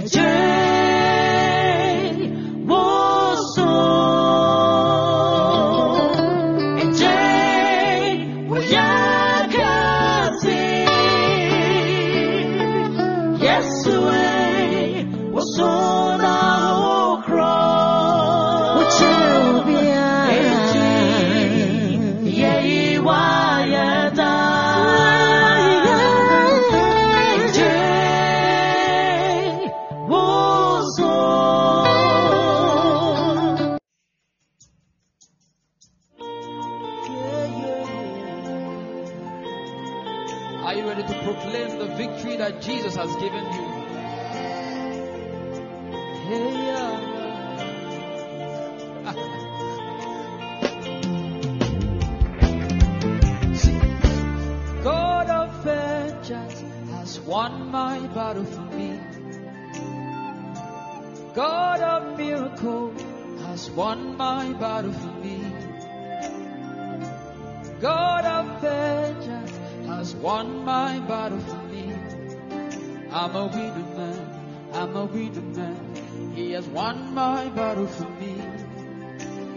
journey. battle for me. God of miracles has won my battle for me. God of vengeance has won my battle for me. I'm a winner man, I'm a winner man. He has won my battle for me.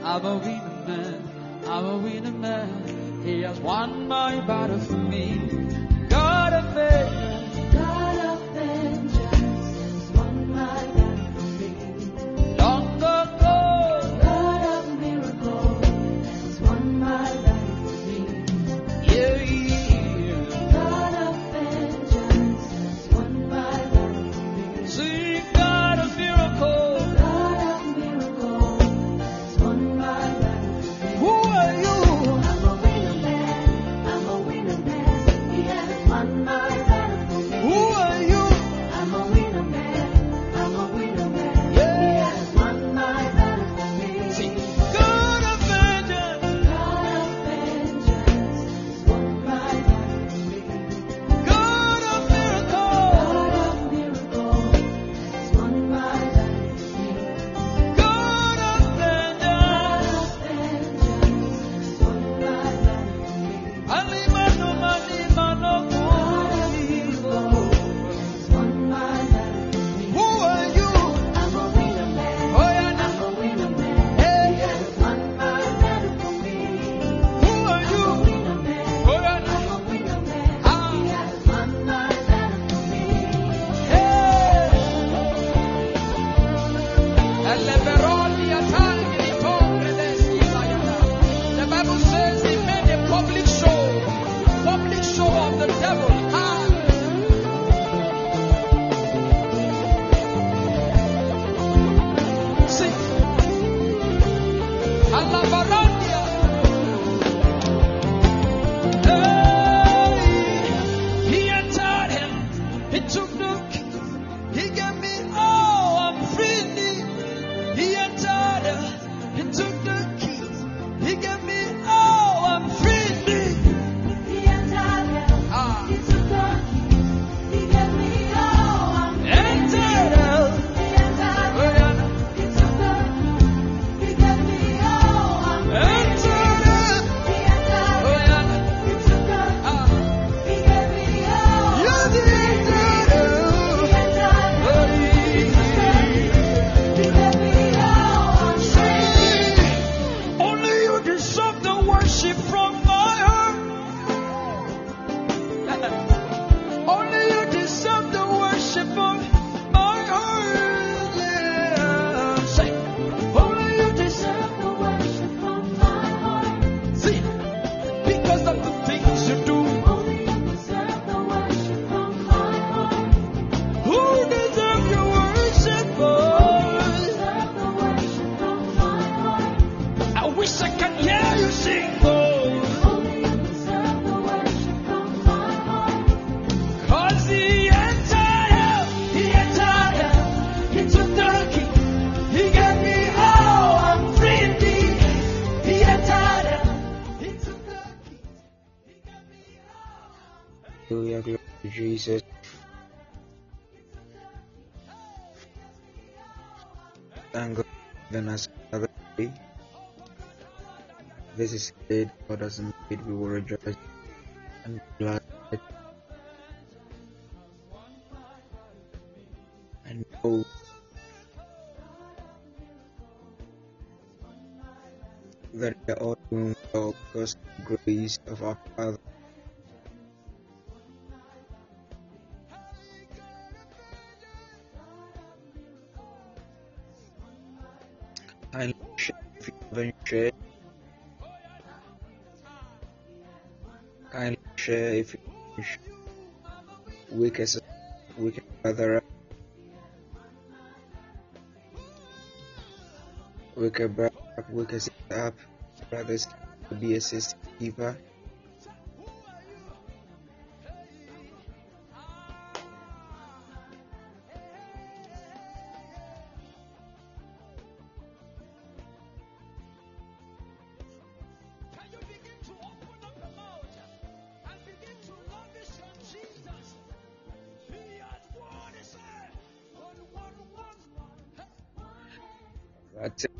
I'm a winner man, I'm a winner man. He has won my battle for me. God of vengeance. angle than as other way. This is it. God has made, we will rejoice and glad. And know that we are all doing well because of grace of our Father. Haven't shared. Kindly share if you haven't shared. Wake us up, wake our brother up, wake our brother up, brothers, be a sister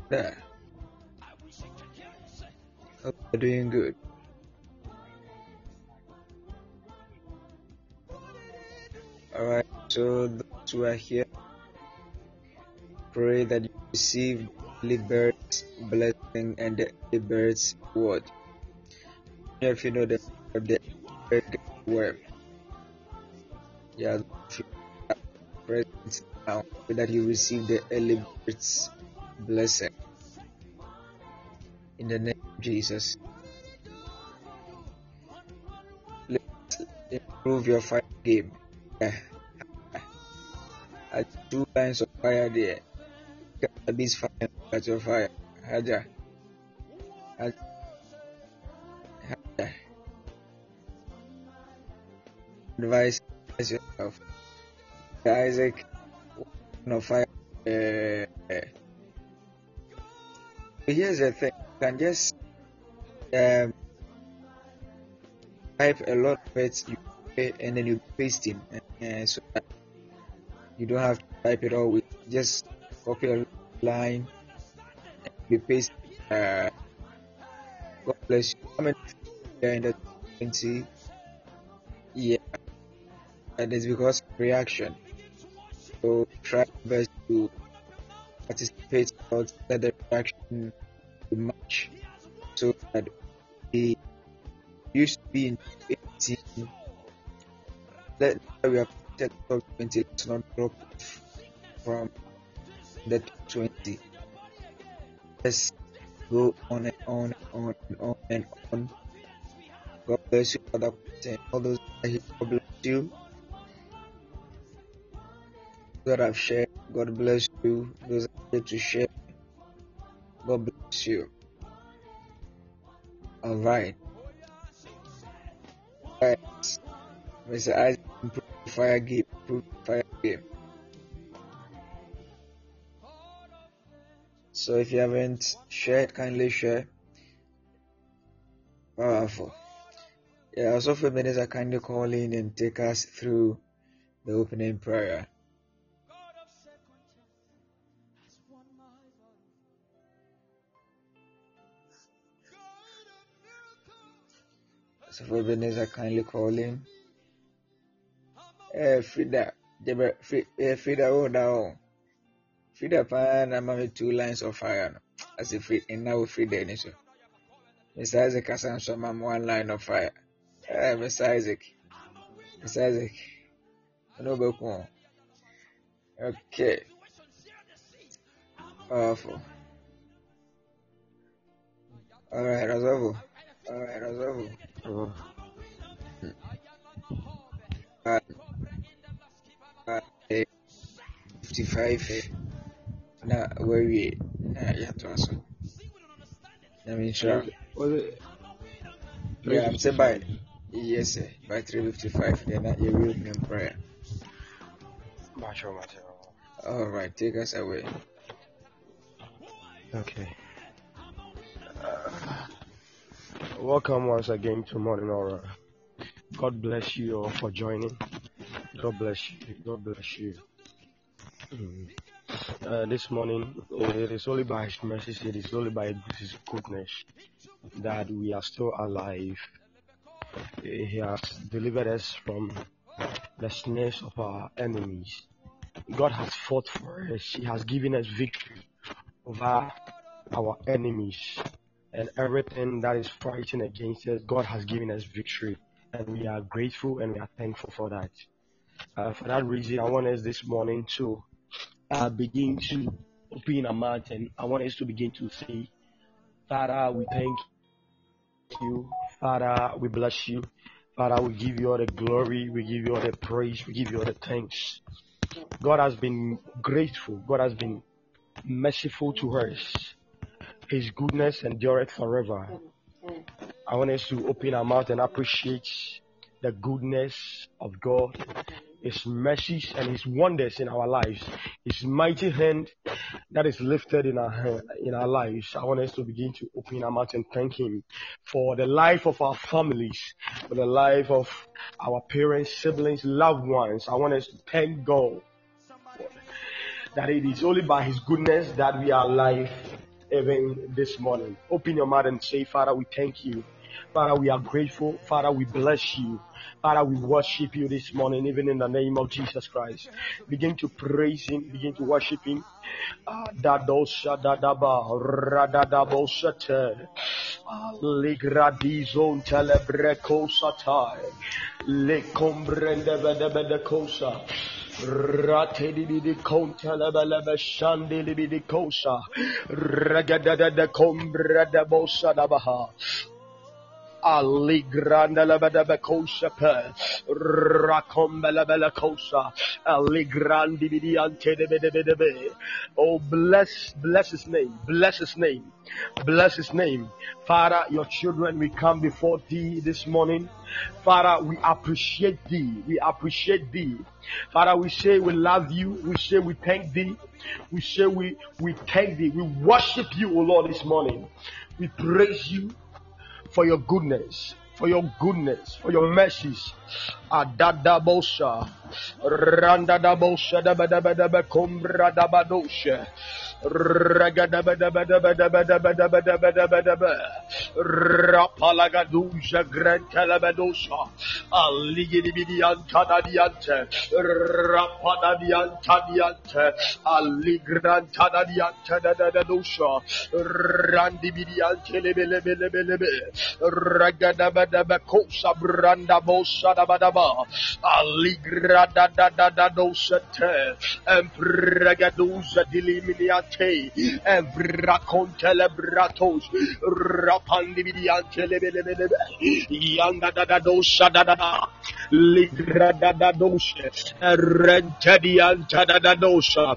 there. Hope you're doing good. Alright, so those who are here, pray that you receive the bird's blessing and the bird's word. If you know the the word, yeah, present now, that you receive the early bird's blessing in the name of Jesus. Let's improve your fire game. At two lines of fire there. This fire, at your fire. Haja. Haja. Advise yourself. Isaac, no fire. Uh, here's the thing. You can just um, type a lot of it, you pay, and then you paste in, uh, so that you don't have to type it all. With just copy a line, and you paste. Uh, God bless you. Comment there in the twenty. Yeah, and it's because reaction. So try best to participate, not let the reaction be much, so that we used to be in 18 let we are protected from 20 let's not drop from the 20 let's go on and on and on and on and on. God bless you father and all those that he god you that I've shared god bless you. Those are to share. God bless you. All right. All right. Mr isaac improve fire game improve fire game. So if you haven't shared kindly share. Powerful. Yeah also for minutes i kindly call in and take us through the opening prayer so for i kindly call in eh frida Debra, Fri- eh, frida oh now frida paa na ma me two lines of fire as if and now frida ni so. Mr isaac nso ma me one line of fire. Eh mr isaac. Mr isaac. No go ko okay. Powerful. All right Razovo. all right Razovo. Oh, uh, uh, eh, 55 na wawie na yɛatoa so nyame nhyira was it? yeah i'm saying by yes sir by 355 then na yɛwie opening prayer Macho, macho. all right take us away Okay. Welcome once again to Morning Aura. God bless you all for joining. God bless you. God bless you. Mm. Uh, this morning, it is only by His mercy, it is only by His goodness that we are still alive. He has delivered us from the snares of our enemies. God has fought for us. He has given us victory over our enemies and everything that is fighting against us. God has given us victory, and we are grateful and we are thankful for that. Uh, for that reason, I want us this morning to uh, begin to open our mouth and I want us to begin to say, Father, we thank you. Father, we bless you. Father, we give you all the glory. We give you all the praise. We give you all the thanks. God has been grateful. God has been merciful to us. His goodness endureth forever. I want us to open our mouth and appreciate the goodness of God, His mercies and His wonders in our lives, His mighty hand that is lifted in our in our lives. I want us to begin to open our mouth and thank Him for the life of our families, for the life of our parents, siblings, loved ones. I want us to thank God that it is only by His goodness that we are alive even this morning. Open your mouth and say, Father, we thank you. Father, we are grateful. Father, we bless you. Father, we worship you this morning, even in the name of Jesus Christ. Begin to praise Him, begin to worship Him. Dadosha Ratididi Kontalabalaba Shandilibidi Kosa da Kombra da baha. Ali granda la bada bekosa pe. Rakomba la bela kosa Ali grandi bidi ante de be de be be. Oh bless bless his name bless his name bless his name. Father your children we come before thee this morning. Father we appreciate thee we appreciate thee. Father we say we love you we say we thank thee. We say we we thank thee we worship you O Lord this morning. We praise you for your goodness, for your goodness, for your mercies. Adadabosha. Randadabosha. Dabadabadabakumbra dabadosha. Rapalagadusha Grentelabedosha Aligidibidiantadadiante Rapadadiantadiante Aligrantadadiantadadadadusha kosa, Ragadabadabakosa Brandabosa badabadaba. Aligra da da da da dosete empregaduza diliminiate evracontele bratos rapandividiante lebelebelebe yanda da da dosa da da da ligra da da dosa rentedianta da da dosa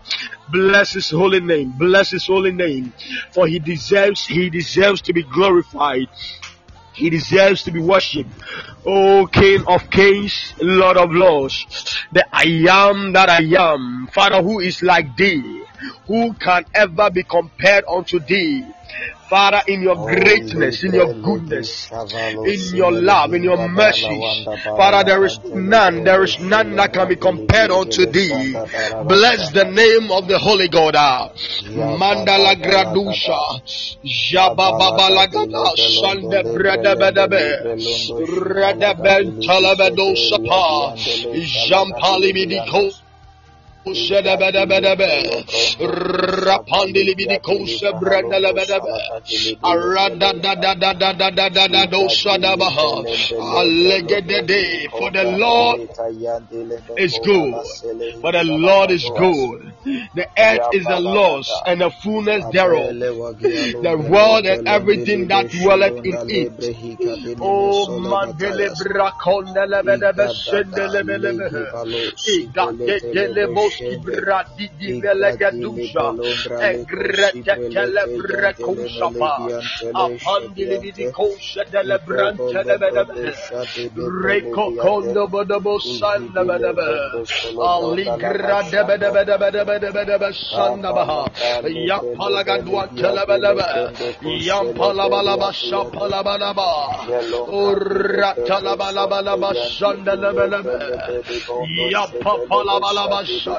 bless his holy name. Bless his holy name. For he deserves he deserves to be glorified. He deserves to be worshipped. O King of kings, Lord of lords, the I am that I am, Father who is like thee, who can ever be compared unto thee. Father, in your greatness, in your goodness, in your love, in your mercies, Father, there is none, there is none that can be compared unto thee. Bless the name of the Holy God. ah. Mandala Gradusha, Jabababalagada, Sande Bredebedebe, Redeben Talabedo Sapa, Da da da da da da da da. Allegedede. For the Lord is good. For the Lord is good. The earth is the Lord's and the fullness thereof. The world and everything that dwelleth in it. Oh, Roski Bradidi Velegadusha, Egreta Telebra Kushapa, Apandilidi Kosha Delebranta Lebedebe, Reko Kondo Bodobo Sanda Bedebe, Aligra Debedebedebedebedebe Sanda Baha, Yapalagadua Telebedebe, Yampalabalaba Shapalabalaba, Uratalabalaba Sanda Lebedebe, Yapapalabalaba Sanda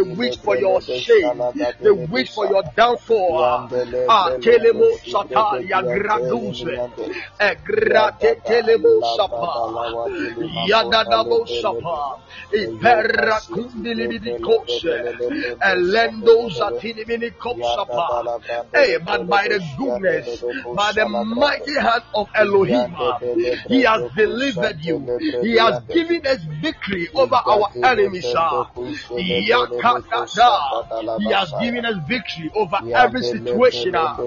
wish for your shame, they wish for your downfall. Ah, telemo sata ya graduze. Egrate telemo sapa. Yadadabo sapa. Iperra kundilibidi kose. Elendo zatini mini kopsapa. Hey, but by the goodness, by the mighty hand of Elohim, He has delivered you. He has given us victory over our enemies. ah. He has given us victory over every situation. ah.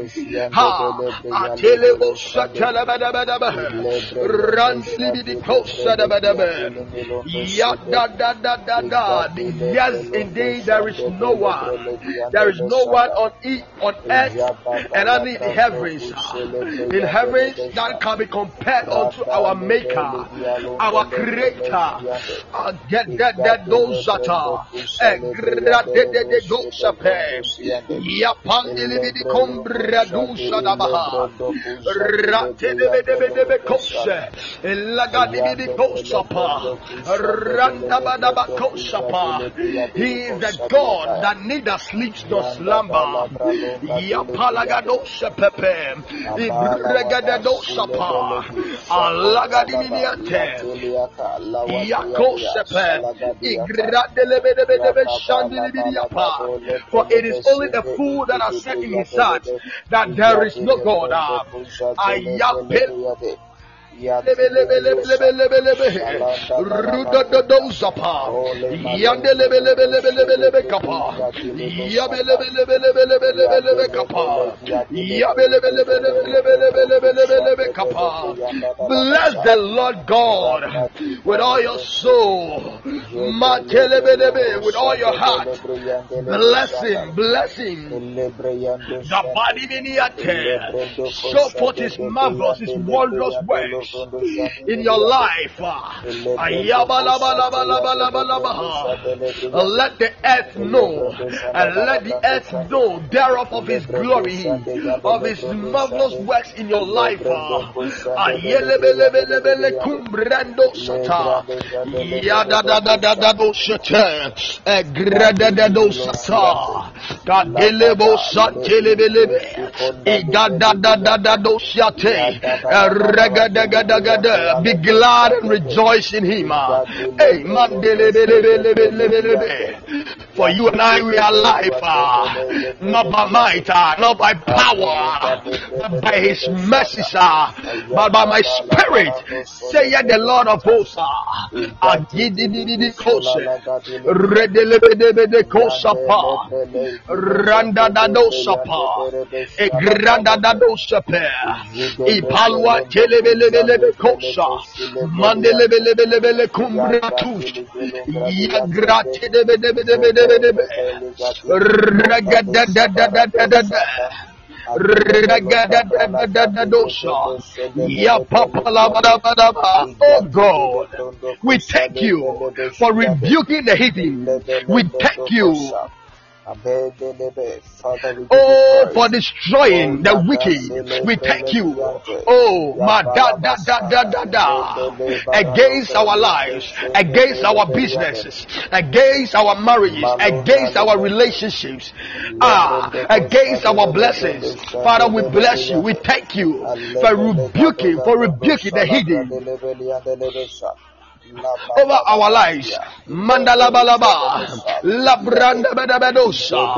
Yes, indeed, there is no one. There is no one on earth, on earth and on the heavens. In heavens that can be compared unto our Maker, our Creator. Uh, Get that that those that are He is the God that neither sleeps nor slumber. Shandilibidiyapa. For it is only the fool that has said in his heart that there is no God. Ah, Bless the Lord God with all your soul. With all your heart. Bless him, bless him. The body. Show forth his marvelous, his wondrous works in your life. Uh, Ayabalabalabalabalabalaba. Uh, let the earth know, and let the earth know thereof of his glory, of his marvelous works in your life. Kadelebo. Be glad and rejoice in him. Ah. Hey, mandelebelebelebelebe. For you and I, we are alive, uh, not by might, uh, not by power, but by His mercy, uh, but by my spirit, say ye the Lord of hosts. Uh, Agididididi kose, redelebedebede kosapa, randa dadosapa, e granda ipalwa telebelebelebe kosa, mandelebelebelebele kumbratush, yagrate debedebedebede Ragadadadadadada. Ragadadadadadadosha. Oh God, we thank you for rebuking the hidden. We thank you Oh, for destroying the wicked. We thank you. Oh, ma da da da da da. Da. Against our lives, against our businesses, against our marriages, against our relationships, ah, against our blessings. Father, we bless you. We thank you for rebuking, for rebuking the hidden over our lives. Mandala balaba, labranda bedabedosa,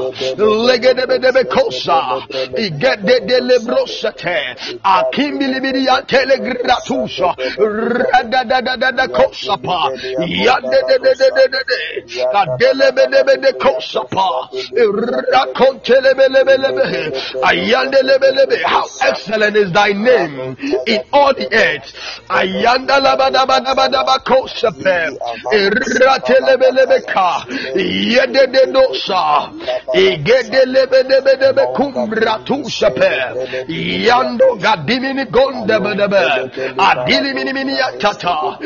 legedebedebekosa, igede de lebrosate, akimbilibidia telegratusha, radadadadada kosapa, yande de de de de de de, kadelebedebede kosapa, rakontelebelebelebe, ayandelebelebe. How excellent is thy name in all the earth. Ayanda labadabadabadabako Kosepe, Ratelebelebeka, Yedenosa, Igedelebedebe Kumbratusepe, Yando Gadimini Gondebedebe, Adilimini Tata,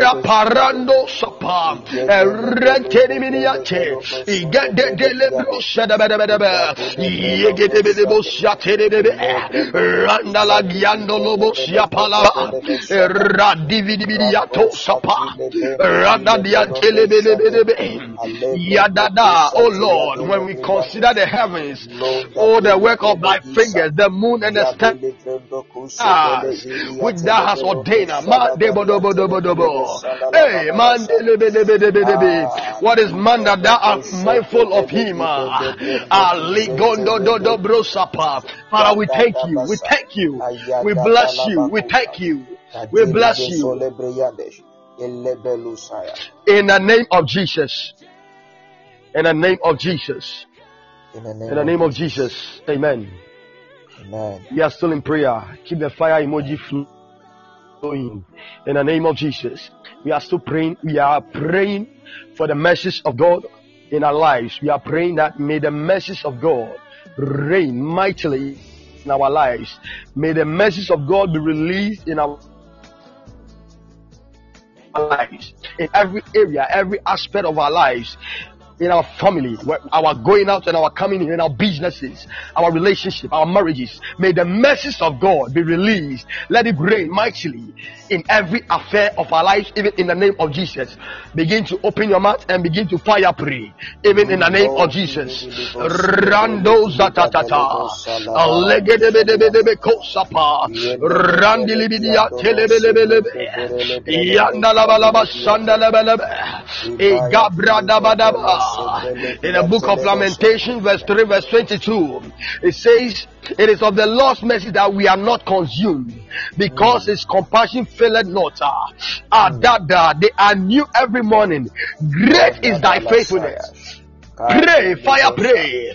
Raparando Sapa, Renteniminiate, Igedelebrosebedebe, Yegedebedebosatebe, Randalagiando Lobosiapala, Radividiatos. Yadada. Oh Lord, when we consider the heavens, oh the work of thy fingers, the moon and the stars, ah, which thou hast ordained. Hey, man, what is man that thou art mindful of him? Ah, Ali gondo do bro sapa. Father, we thank you. We thank you. We bless you. We thank you. We bless you. In the name of Jesus. In the name of Jesus. In the name, In the name of Jesus. Amen. Amen. We are still in prayer. Keep the fire emoji flowing. In the name of Jesus. We are still praying. We are praying for the message of God in our lives. We are praying that may the message of God reign mightily in our lives. May the message of God be released in our lives, in every area, every aspect of our lives, in our family, our going out and our coming in, in our businesses, our relationship, our marriages. May the message of God be released. Let it rain mightily in every affair of our lives, even in the name of Jesus. Begin to open your mouth and begin to fire pray, even in the name of Jesus. Rando zatatata. In the book of Lamentation, verse 3, verse 22, it says, It is of the Lord's mercy that we are not consumed, because his compassion faileth not. Ah, ah, that, that they are new every morning. Great is thy faithfulness. Pray, fire, pray.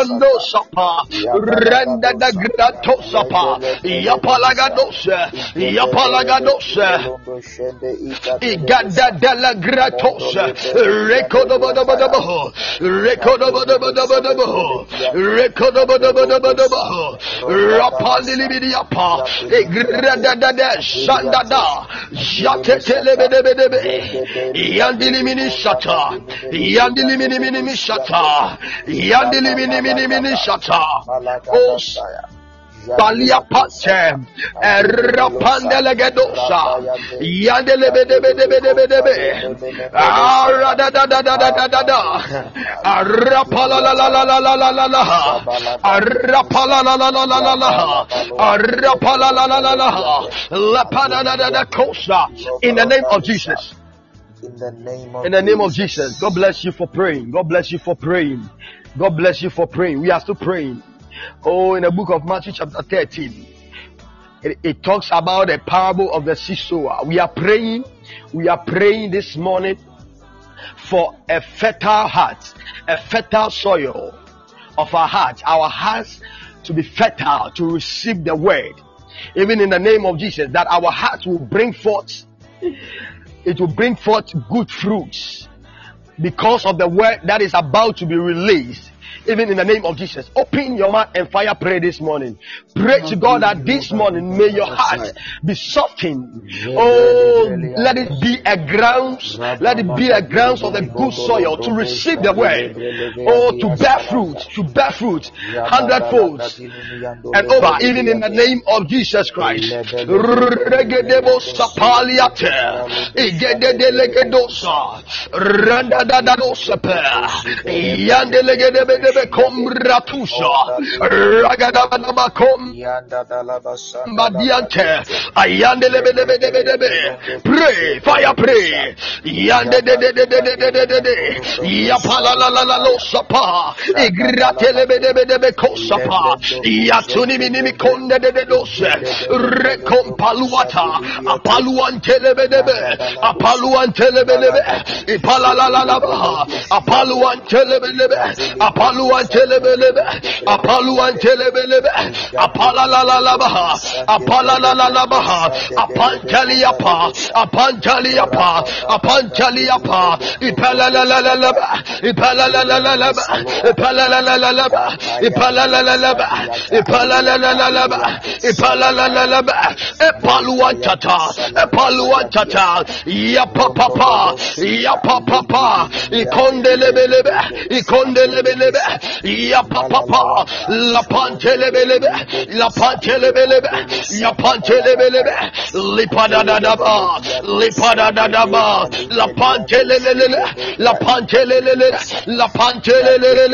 Yando sapa, renda da grato sapa, yapalagadose, yapalagadose, igada de la gratose, rekodobadabadabaho, rekodobadabadabaho, rekodobadabadabaho, rapalilibidiyapa, igrada da de sandada, jatetelebedebedebe, yandilimini şata, yandilimini minimi şata, yandilimini in the name of Jesus. In the name of, in the name of Jesus. God bless you for praying. God bless you for praying. God bless you for praying. We are still praying. Oh, in the book of Matthew, chapter 13, it, it, talks about the parable of the sower. We are praying, we are praying this morning for a fertile heart, a fertile soil of our hearts, our hearts to be fertile, to receive the word. Even in the name of Jesus, that our hearts will bring forth, it will bring forth good fruits because of the word that is about to be released even in the name of Jesus. Open your mouth and fire pray this morning. Pray to God that this morning may your heart be softened. Oh, let it be a ground, let it be a ground of the good soil to receive the word. Oh, to bear fruit, to bear fruit, hundredfold and over, even in the name of Jesus Christ. Ragadabadaba kom. Pray, fire pray. Yande. Yatuni mini mi konde de de dose. Recompaluata. Apaluante lebe lebe. Apaluante lebe lebe. Ipala la la la. Apaluante lebe lebe. Apaluante lebe lebe. Apaluante lebe lebe. Apala la la la baha. Apala la la la baha. Apantalia pa. Apantalia pa. Apantalia pa. Ipala la la la la ba. Ipala la la la la ba. Ipala la la la la ba. Ipala la la la ba. Ipala la la la la ba. Ipala la la la ba. Epaluan tata. Epaluan tata. Ya pa pa pa. Ya pa pa pa ya papa la pantelebelebe. La pantelebelebe. Ya pantelebelebe. Lipadadadaba lipadadadaba la pantelelele la pantelelele la pantelelele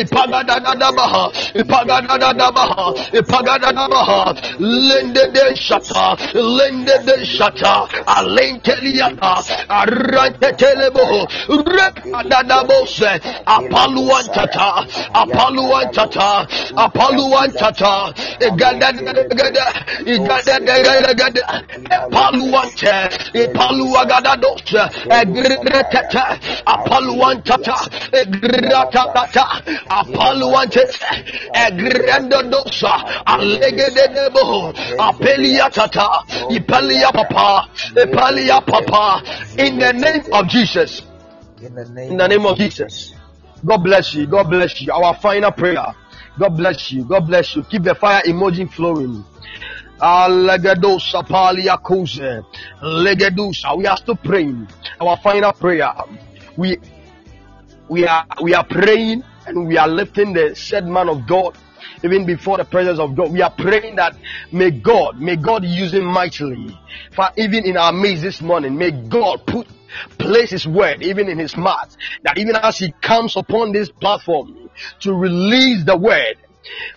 ipagadadadaba ipagadadadaba ipagadadaba shata, lende de shata, lende de shata, alenteliata, arantetelebo, repadadabose, apaluantata, apaluantata, apaluantata, egada, egada, egada, egada, paluante, paluagadados, egretata, apaluantata, egratata, apaluante, egrendodosa, alegede Alegede debo. Apeliatata. Ipelia papa. Papa. In the name of Jesus. In the In name the name of Jesus. God bless you. God bless you. Our final prayer. God bless you. God bless you. Keep the fire emoji flowing. Allegedosa paliakose. Legedusa. We are still praying. Our final prayer. We we are we are praying and we are lifting the said man of God even before the presence of God. We are praying that may God, may God use him mightily. For even in our midst this morning, may God put place his word even in his mouth. That even as he comes upon this platform to release the word,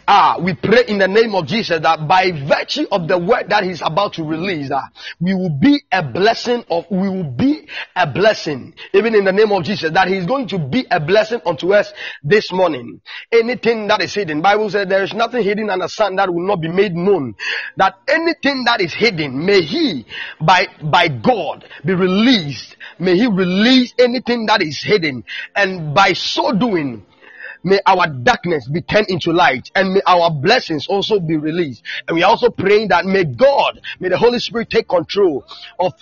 Ah, we pray in the name of Jesus that by virtue of the word that he's about to release, ah, we will be a blessing of, we will be a blessing, even in the name of Jesus, that he's going to be a blessing unto us this morning. Anything that is hidden, Bible says there is nothing hidden under sun that will not be made known. That anything that is hidden, may he, by, by God, be released. May he release anything that is hidden. And by so doing, May our darkness be turned into light and may our blessings also be released. And we are also praying that may God, may the Holy Spirit take control of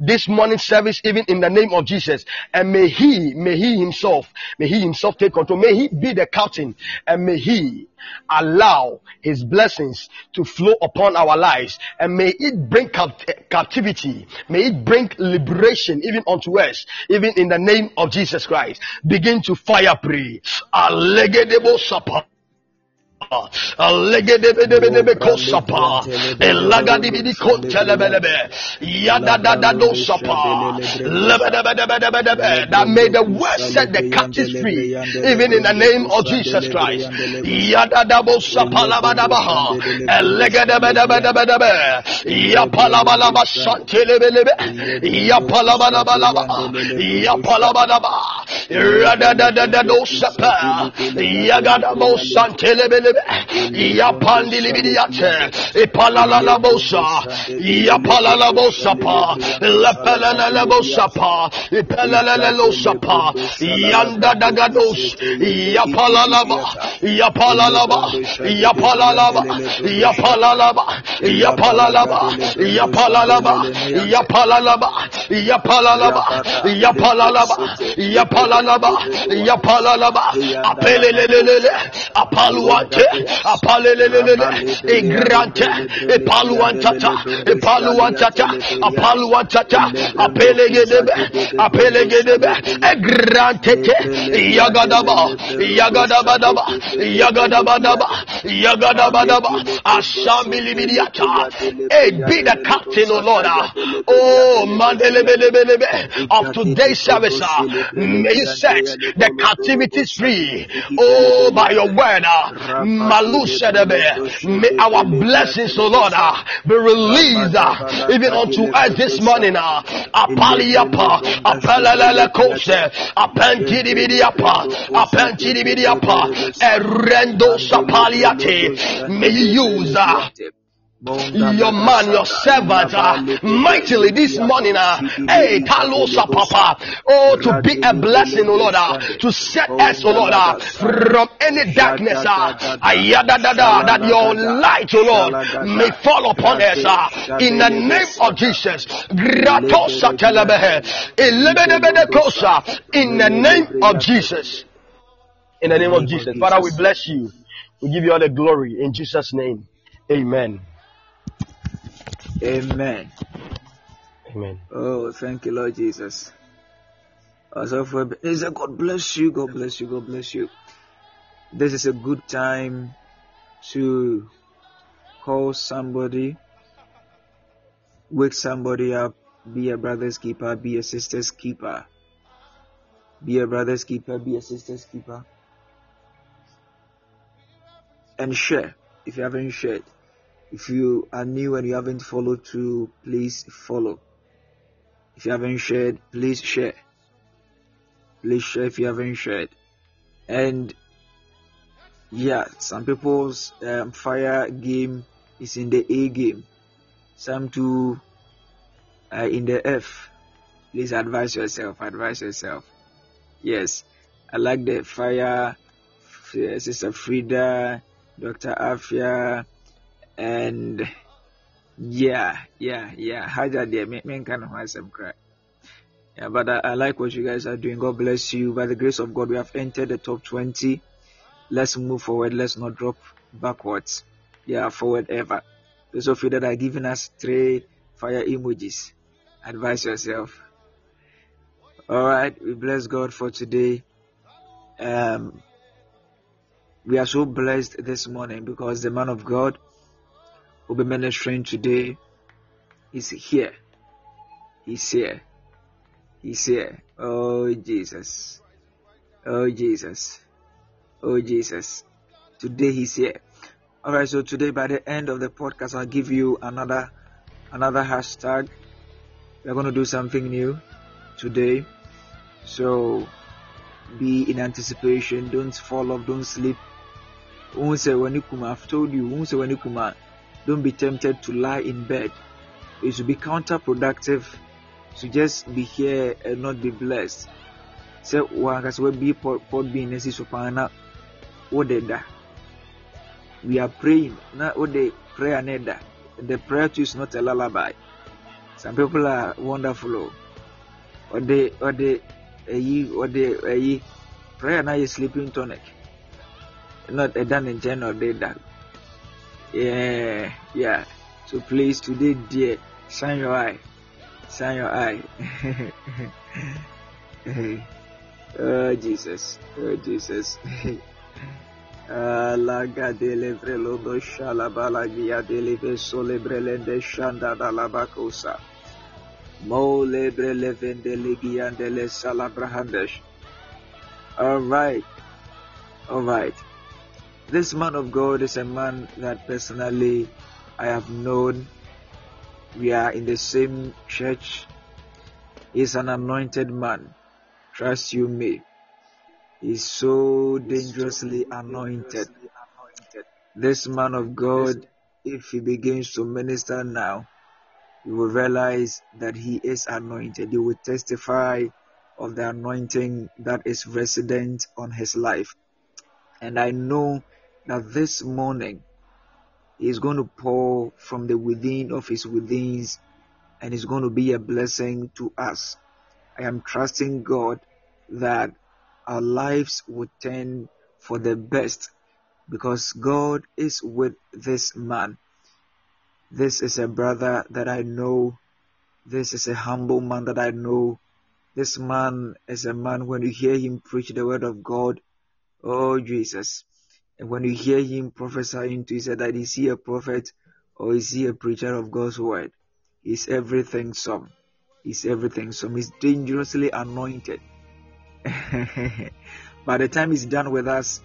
this morning service even in the name of Jesus. And may he, may he himself, may he himself take control. May he be the captain and may he allow his blessings to flow upon our lives and may it bring cap- captivity. May it bring liberation even unto us, even in the name of Jesus Christ. Begin to fire pray. Allegedebedebedebe kosapa. Elagadibidi. That may the word set the captives free, even in the name of Jesus Christ. Sapa. Yapandilibidiate. Ipalalabosa. Yapalalabosa pa. Lepelelebosa pa. Ipelelelelosa pa. Yanda dagados. Yapalalaba. Yapalalaba. Yapalalaba. Yapalalaba. Yapalalaba. Yapalalaba. Yapalalaba. Yapalalaba. Yapalalaba. Yapalalaba. Yapalalaba. Apelelelele. Apaluante. Apalelelele, Egrante, Epaluantata, Epaluantata, Apaluantata, Apelegedebe, Apelegedebe, Egrante, Yagadaba, Yagadabadaba, Yagadabadaba, Yagadabadaba, Ashambilibidiata. Hey, be the captain, oh Lord. Oh, Mandelebelebelebe, of today's service. ah. May you set the captivities free. Oh, by your word. May our blessings, oh Lord, ah, be released ah, even unto us this morning. ah. Apaliapa, apelelele kose, apentidibidiapa, apentidibidiapa, erendo sapaliate. May you use ah, your man, your servant, uh, mightily this morning, uh, hey, talosa papa, oh, to be a blessing, oh Lord, uh, to set us, oh Lord, uh, from any darkness, uh, that your light, oh Lord, may fall upon us, uh, in the name of Jesus. Gratosa telebehe, in the name of Jesus. In the name of Jesus. Father, we bless you. We give you all the glory in Jesus' name. Amen. Amen. Amen. Oh, thank you, Lord Jesus. Also for God bless you, God bless you, God bless you. This is a good time to call somebody, wake somebody up, be a brother's keeper, be a sister's keeper. Be a brother's keeper, be a sister's keeper. And share if you haven't shared. If you are new and you haven't followed to, please follow. If you haven't shared, please share. Please share if you haven't shared. And yeah, some people's um, fire game is in the A game. Some too uh, in the F. Please advise yourself. Advise yourself. Yes, I like the fire. uh, Sister Frida, Dr. Afia, and yeah, yeah, yeah. Haja there, me me kind of some cry. Yeah, but I, I like what you guys are doing. God bless you. By the grace of God, we have entered the top 20. Let's move forward. Let's not drop backwards. Yeah, forward ever. Those of you that are giving us three fire emojis, advise yourself. All right, we bless God for today. Um, we are so blessed this morning because the man of God will be ministering today is here. He's here. He's here. Oh Jesus. Oh Jesus. Oh Jesus. Today he's here. Alright, so today by the end of the podcast I'll give you another another hashtag. We're gonna do something new today. So be in anticipation, don't fall off, don't sleep. Won't when you come, I've told you, won't when you come, don't be tempted to lie in bed. It should be counterproductive to just be here and not be blessed. Sɛ wankasa wabi pod bi na si so paa na wode da. We are praying na wode prayer na da. The prayer too is not a lullaby. Some people are wonderful. Oh. Ode ode eyi ode eyi prayer na yɛ sleeping tonic. Not a done in general day that. Yeah, yeah. So please today, dear, shine your eye. Shine your eye. oh Jesus. Oh Jesus. Alaga dele vrelodo shalabala gia dele vesole brelende shanda dalabakosa. Mo lebre levende ligiandele salabrahandesh. All right. All right. This man of God is a man that personally I have known. We are in the same church. He's an anointed man. Trust you me. He's so dangerously anointed. This man of God, if he begins to minister now, you will realize that he is anointed. You will testify of the anointing that is resident on his life. And I know that this morning he is going to pour from the within of his withins and is going to be a blessing to us. I am trusting God that our lives will turn for the best because God is with this man. This is a brother that I know. This is a humble man that I know. This man is a man when you hear him preach the word of God, oh Jesus. And when you hear him prophesy into his head that is he a prophet or is he a preacher of God's word? He's everything some. He's everything some. He's dangerously anointed. By the time he's done with us,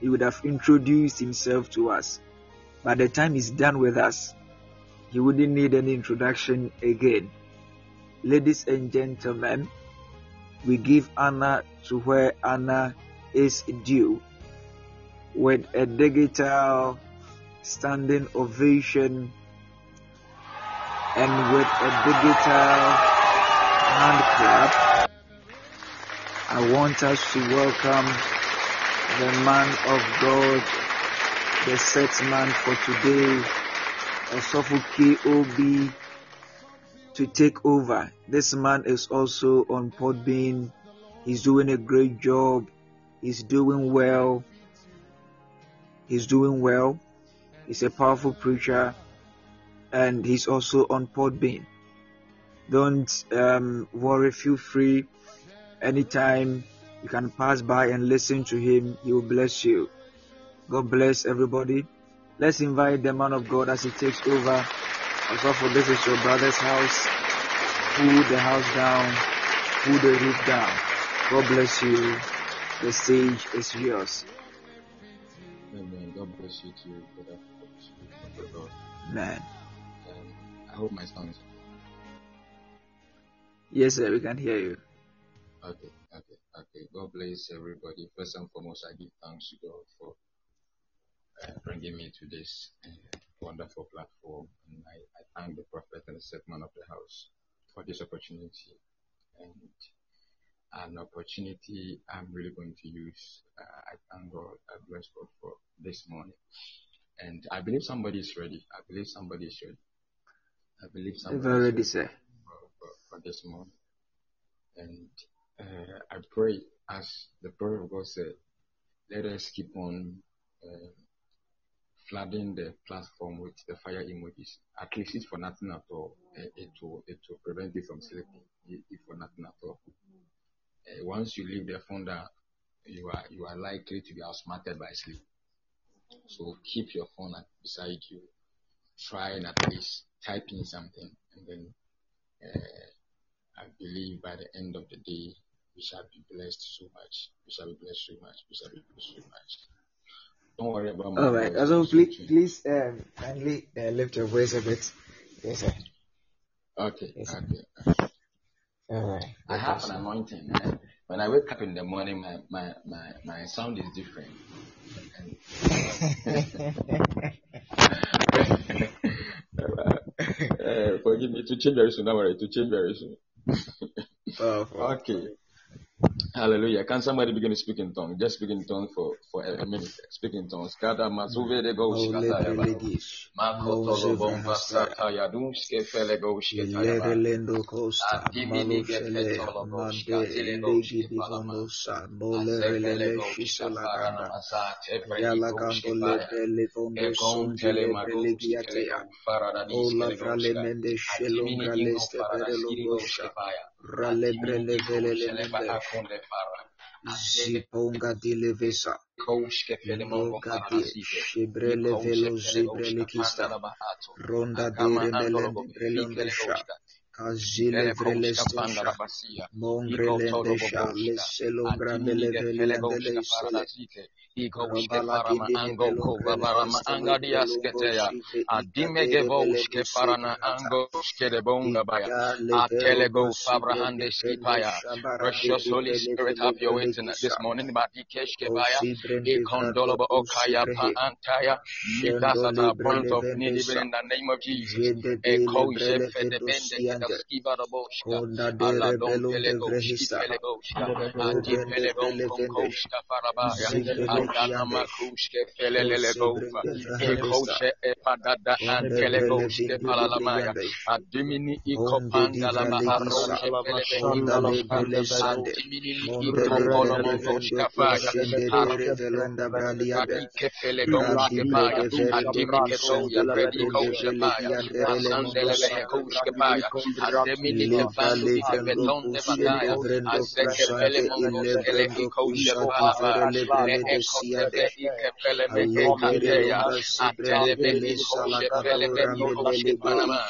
he would have introduced himself to us. By the time he's done with us, he wouldn't need any introduction again. Ladies and gentlemen, we give honor to where honor is due with a digital standing ovation and with a digital hand clap. I want us to welcome the man of God, the set man for today, Osofo KOB, to take over. This man is also on Podbean. He's doing a great job. He's doing well. He's doing well. He's a powerful preacher and he's also on Podbean. Don't um, worry, feel free anytime you can pass by and listen to him. He will bless you. God bless everybody. Let's invite the man of God as he takes over. Also, for this is your brother's house. Pull the house down. Pull the roof down. God bless you. The stage is yours. Amen. God bless you too, brother. Man. Um, I hope my sound is Yes, sir, we can hear you. okay. Okay. Okay. God bless everybody. First and foremost, I give thanks to God for uh, bringing me to this uh, wonderful platform, and I, I thank the prophet and the set man of the house for this opportunity and an opportunity I'm really going to use. Uh, I thank God. I bless God for this morning. And I believe somebody is ready. I believe somebody is ready. I believe somebody is ready, sir. for, for, for this morning. And uh, I pray, as the prayer of God said, let us keep on uh, flooding the platform with the fire emojis. At least if for nothing at all, uh, it will it will prevent you from sleeping. If if for nothing at all. Once you leave the phone down, you are you are likely to be outsmarted by sleep. So keep your phone at, beside you. Try and at least type in something, and then uh, I believe by the end of the day we shall be blessed so much. We shall be blessed so much. We shall be blessed so much. Don't worry about my All right. Also, please, please um, kindly uh, lift your voice a bit. Yes, sir. Okay, Yes, sir. okay. Right. I have an anointing. When I wake up in the morning, my my my, my sound is different. uh, forgive me to change very soon. Don't worry, to change very soon. Powerful. Okay. Hallelujah. Can somebody begin to speak in tongues? Just speak in tongues for, for a, minute. Speak in tongues. Kada mazuve de go Mole shikata yaba. prelegish. Mako Mose tolo bomba vrahastaya. sata fele go shiketa Ilere lendo costa. Adibini ah, ge shele. petolo go Mande shikatile go legi shikepalama. divondo ah, sa. Mole Azefele relele go shisola shikaparana ganda. mazate vredi Ayala go gando shikepaya. lebre levondo Egon sonji tele lebre magoski kele legiatea. go farada O dis la kele go vrale shka. mende ah, Adimini leste pere siri go logosha. Zipongatile vesa. Nogati shibrele velo zibrele kista. Ronda dire melende brelondesha. Kazile vrele stesha. Mongrelendesha. Leselongra mele velendele isele. Parada sike. Iko shke Robala farama dindini ango ko velongrele babarama estele anga brelongo diasketeya. zive ika Adime ge dere vele voshke farana dusebrihata. ango shke de bonga baya. Ika levero Atele go fabra masibre de hande prendo skipaya. shabara de Precious Holy kubrele Spirit, vele have your way vele tonight kisa. this morning. Badikesh O kebaya. zibrende vrando Ikondolobo okaya pa kusibrehe. antaya. Meet us Shendo at our libre point of need even levendesa. in the name of Jesus. Jede de Eko libre jefe de bende levendosi kede skibarabosha Konda de rebelum de vrehisa Ati pelebon konkoshka farabaya Andana makushke felelelebova Ekoshe epadada antelegoshke palalamaya Adimini ikopangala maharoshe pelebehimoshka Adimini ikopolomokoshka faya Adike felegoshke faya Adimike soya predikoshe faya Asandelebehe koshke faya Adimini kefandu ikebetonde bataya Azeke pele momoskele ikoshe palabaya Le ekotebe ikepele mehe kandeya Atelebe ikoshe pelebe ikoshe palama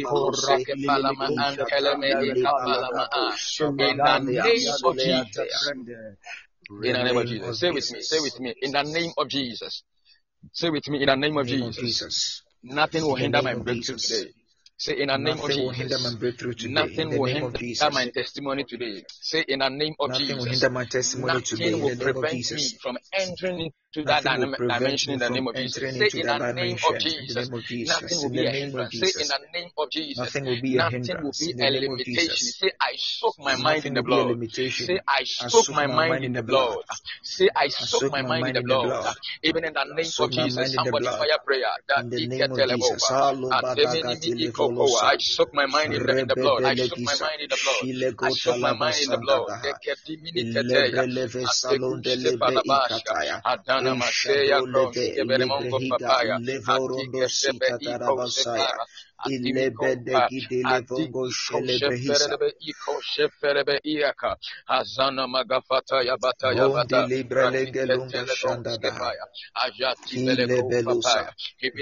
Ikoseke palama anteleme ikapalama In the name of Jesus in the name of Jesus. Say with me. Say with me. In the name of Jesus. Say with me. In the name of Jesus. Nothing will hinder my breakthrough today. Say in the name of Jesus. Nothing will hinder my breakthrough today. Nothing will hinder my testimony today. Say in the name of Nothing will Jesus. hinder my testimony today. Nothing will the name of prevent me from entering into that Nothing will dynam- prevent dimension in the name of Jesus. Say in the name of dimension. In the Jesus. Jesus. Nothing will be a hindrance. Say in the name of Jesus. Nothing will be a Nothing will be a the name of limitation. Say I soak my mind in the blood. Say I soak my mind in the blood. Say I soak my mind in the blood. Even in the name of Jesus. mind in the Somebody fire prayer. That In the name of Jesus. Oh, iketelebova. Halo Ademini badagati ikopoa. levolosa. I soak my mind in the in the blood. I soak my mind in the blood. I soak my mind in the blood. labasanda Dekedimini keteya. Lebre leve salon de Atekushke lebe palabashka. ikataya. Adana maseya Eshado kronske leve lebre beremongo higa papaya. levorondo Atike sebe sita iko tarabasaya. Separa. Ilebe de Atimiko gide Ati levongo iko shelebre hisa. sheferebe iko sheferebe iaka. Hazana magafata ya bata ya bata. libre lege Radike lunga telebo shanda daha. skefaya. Ajati Ile beleko belusa.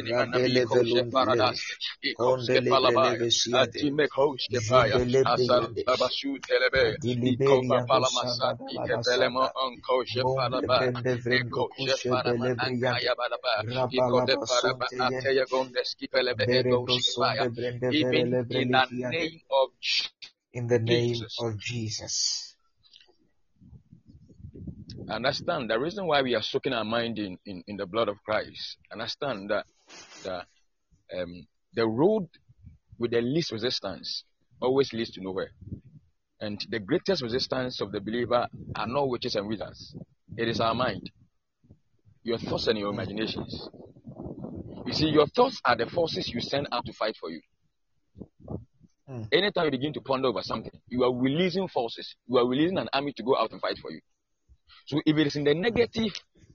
manami Radele iko velundi shefaradaske. levish. Iko Konde lebre skefalabaya. leve siade. Ati meko skefaya. Jinde lebre yandesh. Asalabasu telebe. Iko Diliberi yando papala masa. sanda da Ike velemo labasanda. onko Monde shefarabaya. brende vrendo Eko kushe shefarama belebri yande. ankaya balaba. Iko de Rabalaba paraba ateya gonde skipelebe ego Berebro skefaya sonde brende vere even in the name of In the name Jesus. of Jesus. Understand the reason why we are soaking our mind in, in, in the blood of Christ. Understand that that um, the road with the least resistance always leads to nowhere. And the greatest resistance of the believer are not witches and wizards. It is our mind, your thoughts and your imaginations. You see, your thoughts are the forces you send out to fight for you. Mm. Anytime you begin to ponder over something, you are releasing forces. You are releasing an army to go out and fight for you. So if it is in the negative,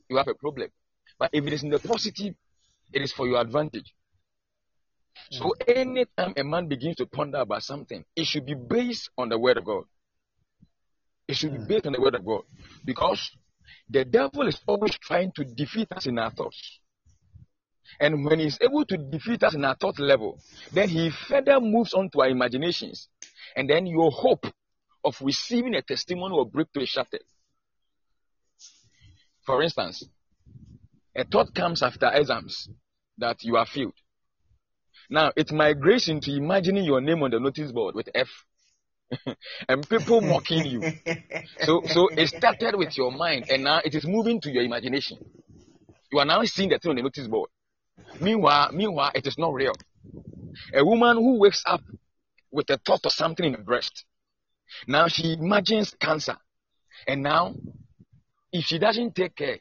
you have a problem. But if it is in the positive, it is for your advantage. So anytime a man begins to ponder about something, it should be based on the word of God. It should be Mm. based on the word of God. Because the devil is always trying to defeat us in our thoughts. And when he's able to defeat us in our thought level, then he further moves on to our imaginations. And then your hope of receiving a testimony or breakthrough is shattered. For instance, a thought comes after exams that you are failed. Now it migrates into imagining your name on the notice board with F and people mocking you. So, so it started with your mind and now it is moving to your imagination. You are now seeing the thing on the notice board. Meanwhile, meanwhile, it is not real. A woman who wakes up with a thought of something in her breast. Now she imagines cancer. And now, if she doesn't take care,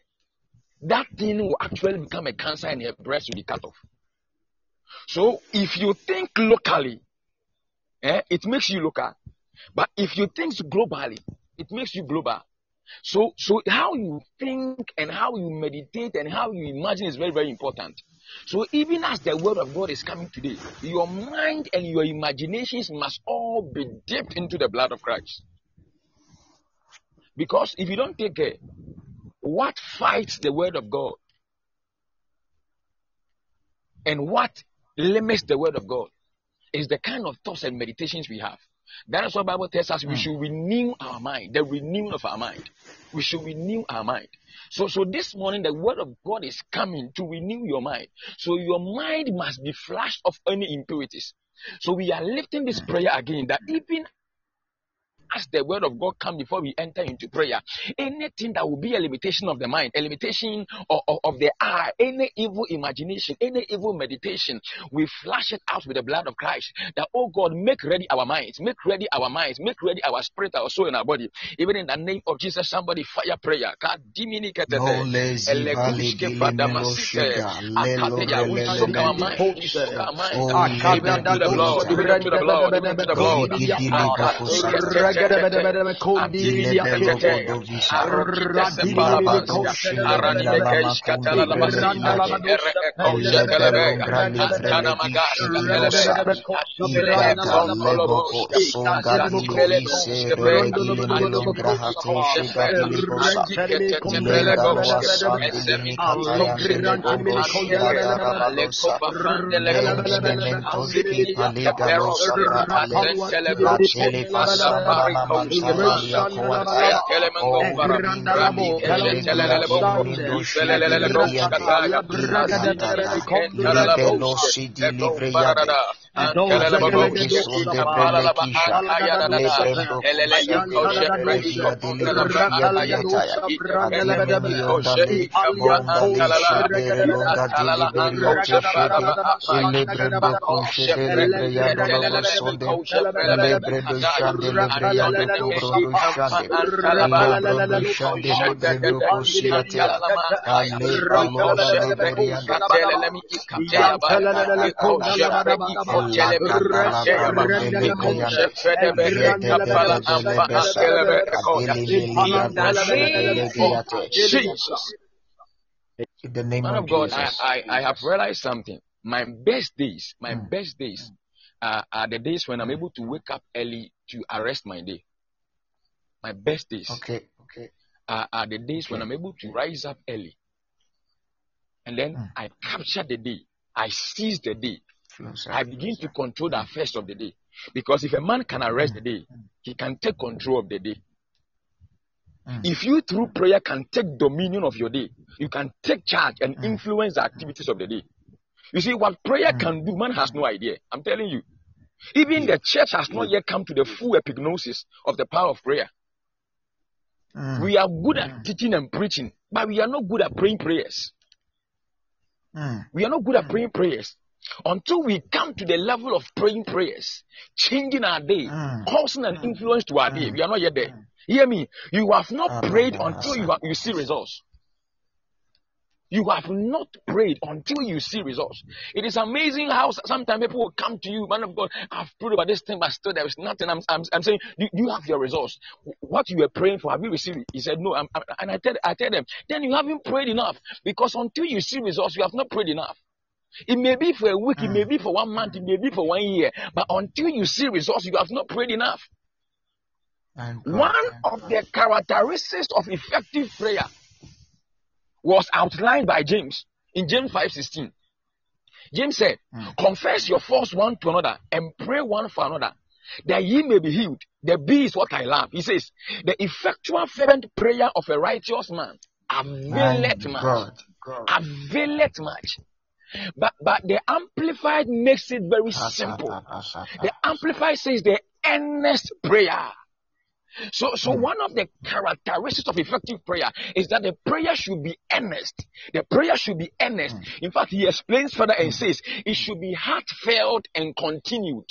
that thing will actually become a cancer and her breast will be cut off. So if you think locally, eh, it makes you local. But if you think globally, it makes you global. So, so how you think and how you meditate and how you imagine is very, very important. So even as the word of God is coming today, your mind and your imaginations must all be dipped into the blood of Christ. Because if you don't take care, what fights the word of God and what limits the word of God is the kind of thoughts and meditations we have. That is what Bible tells us we hmm. should renew our mind, the renewing of our mind. We should renew our mind. So, so this morning the word of God is coming to renew your mind. So your mind must be flushed of any impurities. So we are lifting this prayer again that even as the word of God come before we enter into prayer, anything that will be a limitation of the mind, a limitation of, of, of the eye, any evil imagination, any evil meditation, we flash it out with the blood of Christ. That, oh God, make ready our minds, make ready our minds, make ready our spirit, our soul, and our body. Even in the name of Jesus, somebody fire prayer. No lazy valley, gilimeno sugar, Oh. Jesus. In the name Man of of God, I, Jesus. I, I have realized something. My best days, my Mm. best days are, are the days when I'm able to wake up early to arrest my day. My best days Okay, okay. are, are the days when I'm able to rise up early. And then Mm. I capture the day. I seize the day. Flows I begin to control the affairs of the day. Because if a man can arrest the Mm. day, he can take control of the day. Mm. If you through prayer can take dominion of your day, you can take charge and Mm. influence the activities of the day. You see, what prayer Mm. can do, man has no idea. I'm telling you. Even the church has not yet come to the full epignosis of the power of prayer. Mm. We are good at Mm. teaching and preaching, but we are not good at praying prayers. Mm. We are not good at Mm. praying prayers. Until we come to the level of praying prayers, changing our day, Mm. causing an influence to our day, Mm. we are not yet there. Mm. Hear me. You have not Ah, prayed until you, have, you see results. You have not prayed until you see results. It is amazing how sometimes people will come to you, man of God, I've prayed about this thing, but still there is nothing. I'm, I'm, I'm saying, do, do you have your results? What you were praying for, have you received it? He said, no. I'm, I'm- and I tell, I tell them, then you haven't prayed enough because until you see results, you have not prayed enough. It may be for a week, it may be for one month, it may be for one year, but until you see results, you have not prayed enough. One of the characteristics of effective prayer was outlined by James in James 5:16. James said, Mm. Confess your faults one to another and pray one for another, that ye may be healed. The B is what I love. He says, The effectual fervent prayer of a righteous man availeth much. God. God. Availeth much. But but the amplified makes it very simple. The amplified says the earnest prayer. So, so Mm. one of the characteristics of effective prayer is that the prayer should be earnest. The prayer should be earnest. Mm. In fact, he explains further and Mm. says it should be heartfelt and continued.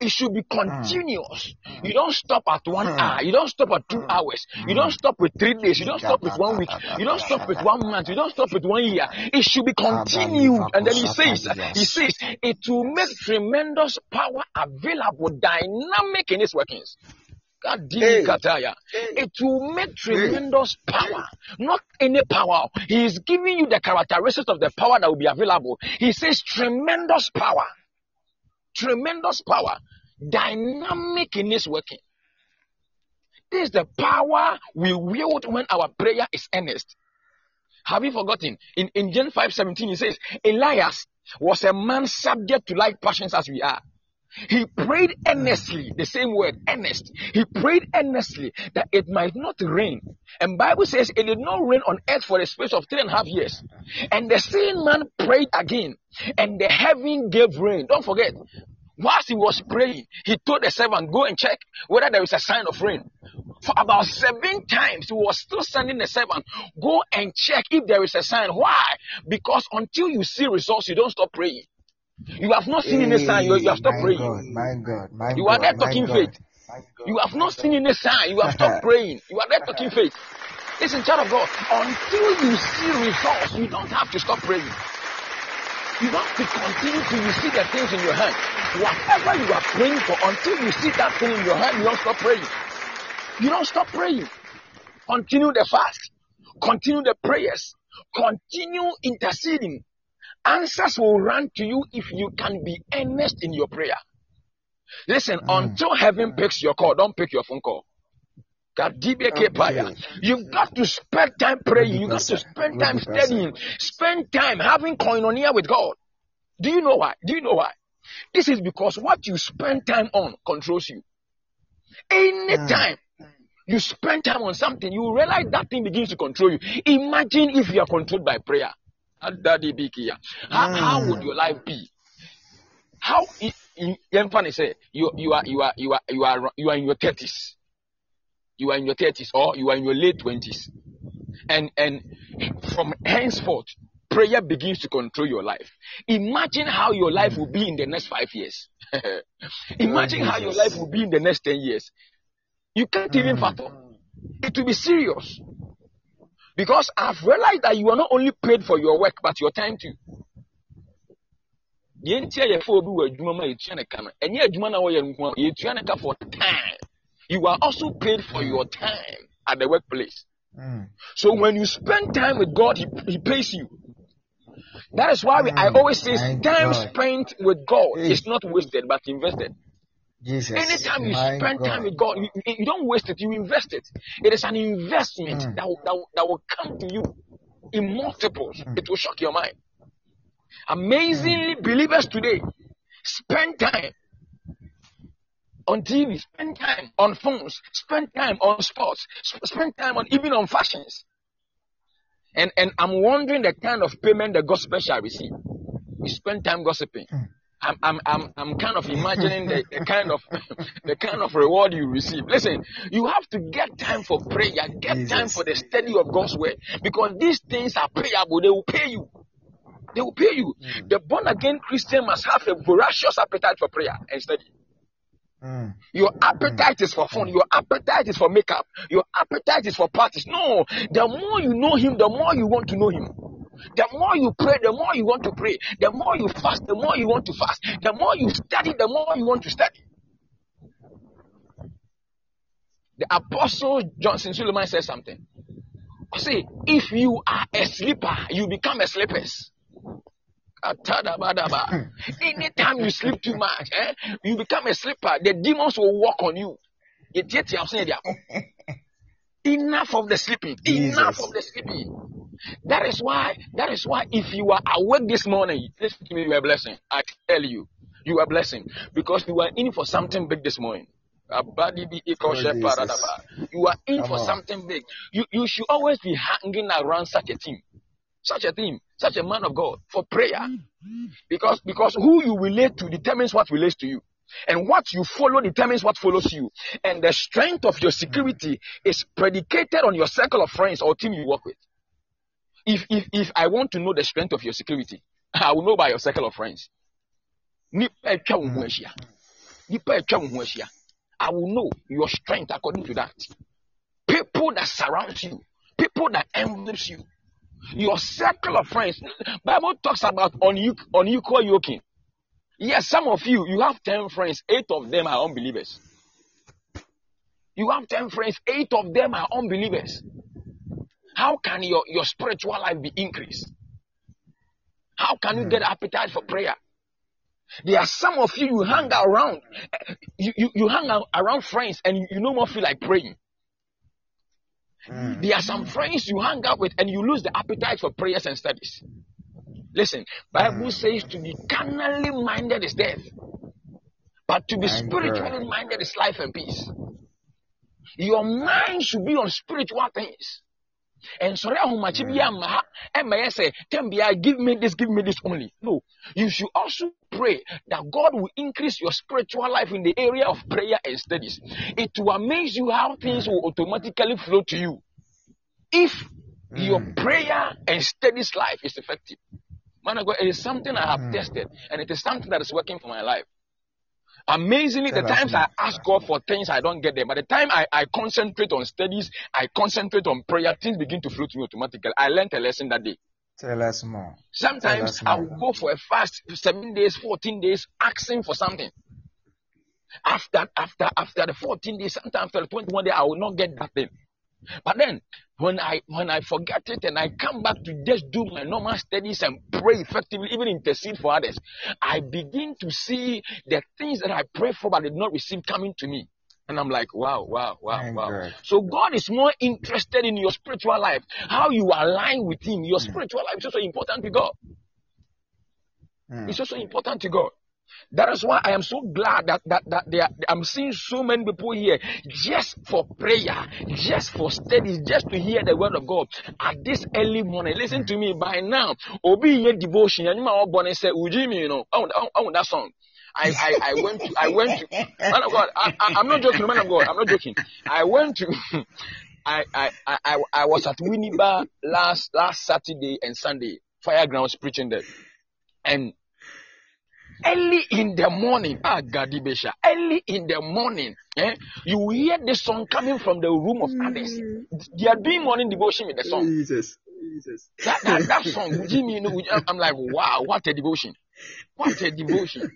It should be continuous. You don't stop at one hour. You don't stop at two hours. You don't stop with three days. You don't stop with one week. You don't stop with one month. You don't stop with one year. It should be continued. And then he says, he says, it will make tremendous power available, dynamic in its workings. Kataya. It will make tremendous power, not any power. He is giving you the characteristics of the power that will be available. He says tremendous power, tremendous power, dynamic in its working. This is the power we wield when our prayer is earnest. Have you forgotten? In, in James 5:17, he says, Elias was a man subject to like passions as we are. He prayed earnestly, the same word, earnest. He prayed earnestly that it might not rain. And Bible says it did not rain on earth for a space of three and a half years. And the same man prayed again, and the heaven gave rain. Don't forget, Whilst he was praying, he told the servant, Go and check whether there is a sign of rain. For about seven times, he was still sending the servant, Go and check if there is a sign. Why? Because until you see results, you don't stop praying. You have not seen any sign, you, you have stopped praying. God, my God, my You are there talking God. faith. You have not seen any sign, you have stopped praying. You are there talking faith. Listen, child of God, until you see results, you don't have to stop praying. You have to continue till you see the things in your hand. Whatever you are praying for, until you see that thing in your hand, you don't stop praying. You don't stop praying. Continue the fast. Continue the prayers. Continue interceding. Answers will run to you if you can be earnest in your prayer. Listen, Mm. until heaven picks your call, don't pick your phone call. Okay. You've got to spend time praying. You've got to spend time studying. Spend time having koinonia with God. Do you know why? Do you know why? This is because what you spend time on controls you. Anytime you spend time on something, you realize that thing begins to control you. Imagine if you are controlled by prayer. How, how would your life be? How i- Yemfani say you you are you are you are you are you are in your thirties. You are in your thirties or you are in your late twenties. And and from henceforth, prayer begins to control your life. Imagine how your life will be in the next five years. Imagine how your life will be in the next ten years. You can't even Mm. fathom. It will be serious. Because I've realized that you are not only paid for your work, but your time too. deɛ nti a yɛfa obi wɔ adwuma ma yɛtua ne ka no ɛnyɛ adwuma na wɔyɛ no nko a yɛtua ne ka for time you are also paid for your time at the workplace Mm. so when you spend time with god he, he pays you that is why we, i Mm. always say time God. spent with god Hey. is not wasted but invested Jesus. Anytime you spend time with God, you, you don't waste it, you invest it. It is an investment Mm. that, will, that, will, that will come to you in multiples. Mm. It will shock your mind. Amazingly, believers today spend time on TV, spend time on phones, spend time on sports, sp- spend time on even on fashions. And and I'm wondering the kind of payment the gospel shall receive. We spend time gossiping. Mm. I'm, I'm, I'm, I'm kind of imagining the, the kind of the kind of reward you receive. Listen, you have to get time for prayer, get time for the study of God's word, because these things are payable. They will pay you. They will pay you. Mm. The born again Christian must have a voracious appetite for prayer and study. Mm. Your appetite is for fun. Your appetite is for makeup. Your appetite is for parties. No, the more you know Him, the more you want to know Him. The more you pray, the more you want to pray. The more you fast, the more you want to fast. The more you study, the more you want to study. The apostle Johnson Suleman said something. See, if you are a sleeper, you become a sleepers. Atadabadaba. Anytime you sleep too much, eh, you become a sleeper. The demons will walk on you. Yɛtiatia wo sɛ yɛde akɔ. Enough of the sleeping. Enough Jesus. of the sleeping. That is why. That is why. If you are awake this morning, listen to me. You are a blessing. I tell you, you are a blessing because you are in for something big this morning. You are in for something big. You you should always be hanging around such a team, such a team, such a man of God for prayer. Because because who you relate to determines what relates to you. And what you follow determines what follows you. And the strength of your security is predicated on your circle of friends or team you work with. If if if I want to know the strength of your security, I will know by your circle of friends. I will know your strength according to that. People that surround you, people that envelopes you, your circle of friends. Bible talks about unequal, unequal yoking. Yes, some of you, you have 10 friends, 8 of them are unbelievers. You have 10 friends, 8 of them are unbelievers. How can your, your spiritual life be increased? How can you get appetite for prayer? There are some of you, you hang around, you, you, you hang out around friends and you, you no more feel like praying. Mm. There are some friends you hang out with and you lose the appetite for prayers and studies. Listen, Bible says to be carnally minded is death, but to be spiritually minded is life and peace. Your mind should be on spiritual things. Ɛnsɔre ahomakye bi ama ha ɛma yɛ sɛ tɛm bia give me this give me this only. No. You should also pray that god will increase your spiritual life in the area of prayer and studies. It will amaze you how things will automatically flow to you if your Mm. prayer and studies life is effective. Man of god it is something i have Mm. tested and it is something that is working for my life Amazingly, the times. I ask God for things, I don't get them. By the time I, I concentrate on studies, I concentrate on prayer, things begin to flow to me automatically. I learned a lesson that day. Tell us more. Sometimes us I will go for a fast, seven days, 14 days, asking for something. After, after, after the 14 days, sometimes after the 21 day, I will not get that thing. But then, when I when I forget it and I come back to just do my normal studies and pray effectively, even intercede for others, I begin to see the things that I pray for but did not receive coming to me. And I'm like, wow, wow, wow, My wow. God. So God is more interested in your spiritual life, how you align with Him. Your Mm. spiritual life is also important to God. Mm. It's also important to God. That is why I am so glad that that that are, I'm seeing so many people here just for prayer, just for studies, just to hear the word of God at this early morning. Listen to me. By now, Obi ye devotion. You know. Oh, that song. I, I, I went to, I went to, man of God, I, I, I'm not joking, man of God, I'm not joking. I went to, I, I, I, I I was at Winneba last, last Saturday and Sunday, Firegrounds preaching there. And early in the morning, ah, Gadibesha, early in the morning, eh, you hear the song coming from the room of others. They are doing morning devotion with the song. Jesus. Jesus. That, that, that song, Jimmy, you know, I'm- I'm like, wow, what a devotion. What a devotion.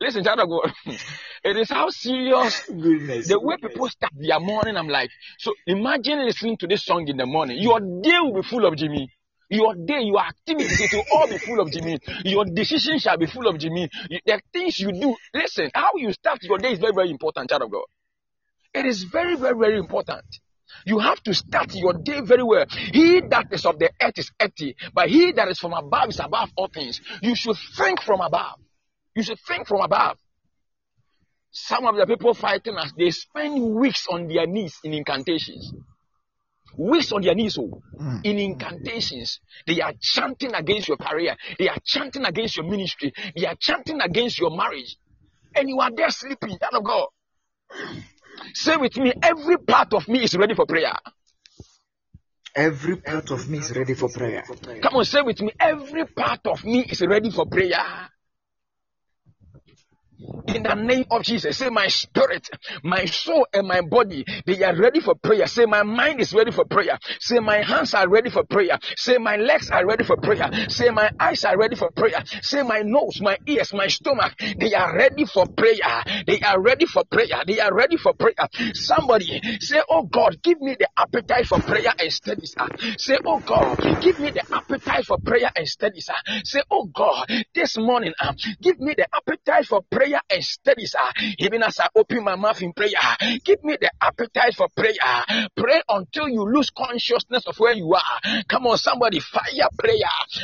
Listen, child of God, it is how serious Goodness. the way people start their morning. I'm like, so imagine listening to this song in the morning. Your day will be full of Jimmy. Your day, your activities, it will all be full of Jimmy. Your decisions shall be full of Jimmy. The things you do, listen, how you start your day is very, very important, child of God. It is very, very, very important. You have to start your day very well. He that is of the earth is empty, but he that is from above is above all things. You should think from above. You should think from above. Some of the people fighting us, they spend weeks on their knees in incantations. Weeks on their knees, oh, Mm. in incantations. They are chanting against your career. They are chanting against your ministry. They are chanting against your marriage. And you are there sleeping. That of God. Say with me, every part of me is ready for prayer. Every part of me is ready for prayer. Come on, say with me, every part of me is ready for prayer. In the name of Jesus, say my spirit, my soul, and my body, they are ready for prayer. Say my mind is ready for prayer. Say my hands are ready for prayer. Say my legs are ready for prayer. Say my eyes are ready for prayer. Say my nose, my ears, my stomach, they are ready for prayer. They are ready for prayer. They are ready for prayer. Somebody say, Oh God, give me the appetite for prayer and studies. ah." Say, Oh God, give me the appetite for prayer and studies. ah." Say, Oh God, this morning, ah, give me the appetite for prayer and studies. ah. Even as I open my mouth in prayer, ah, give me the appetite for prayer. Ah. Pray until you lose consciousness of where you are. Come on, somebody, fire prayer.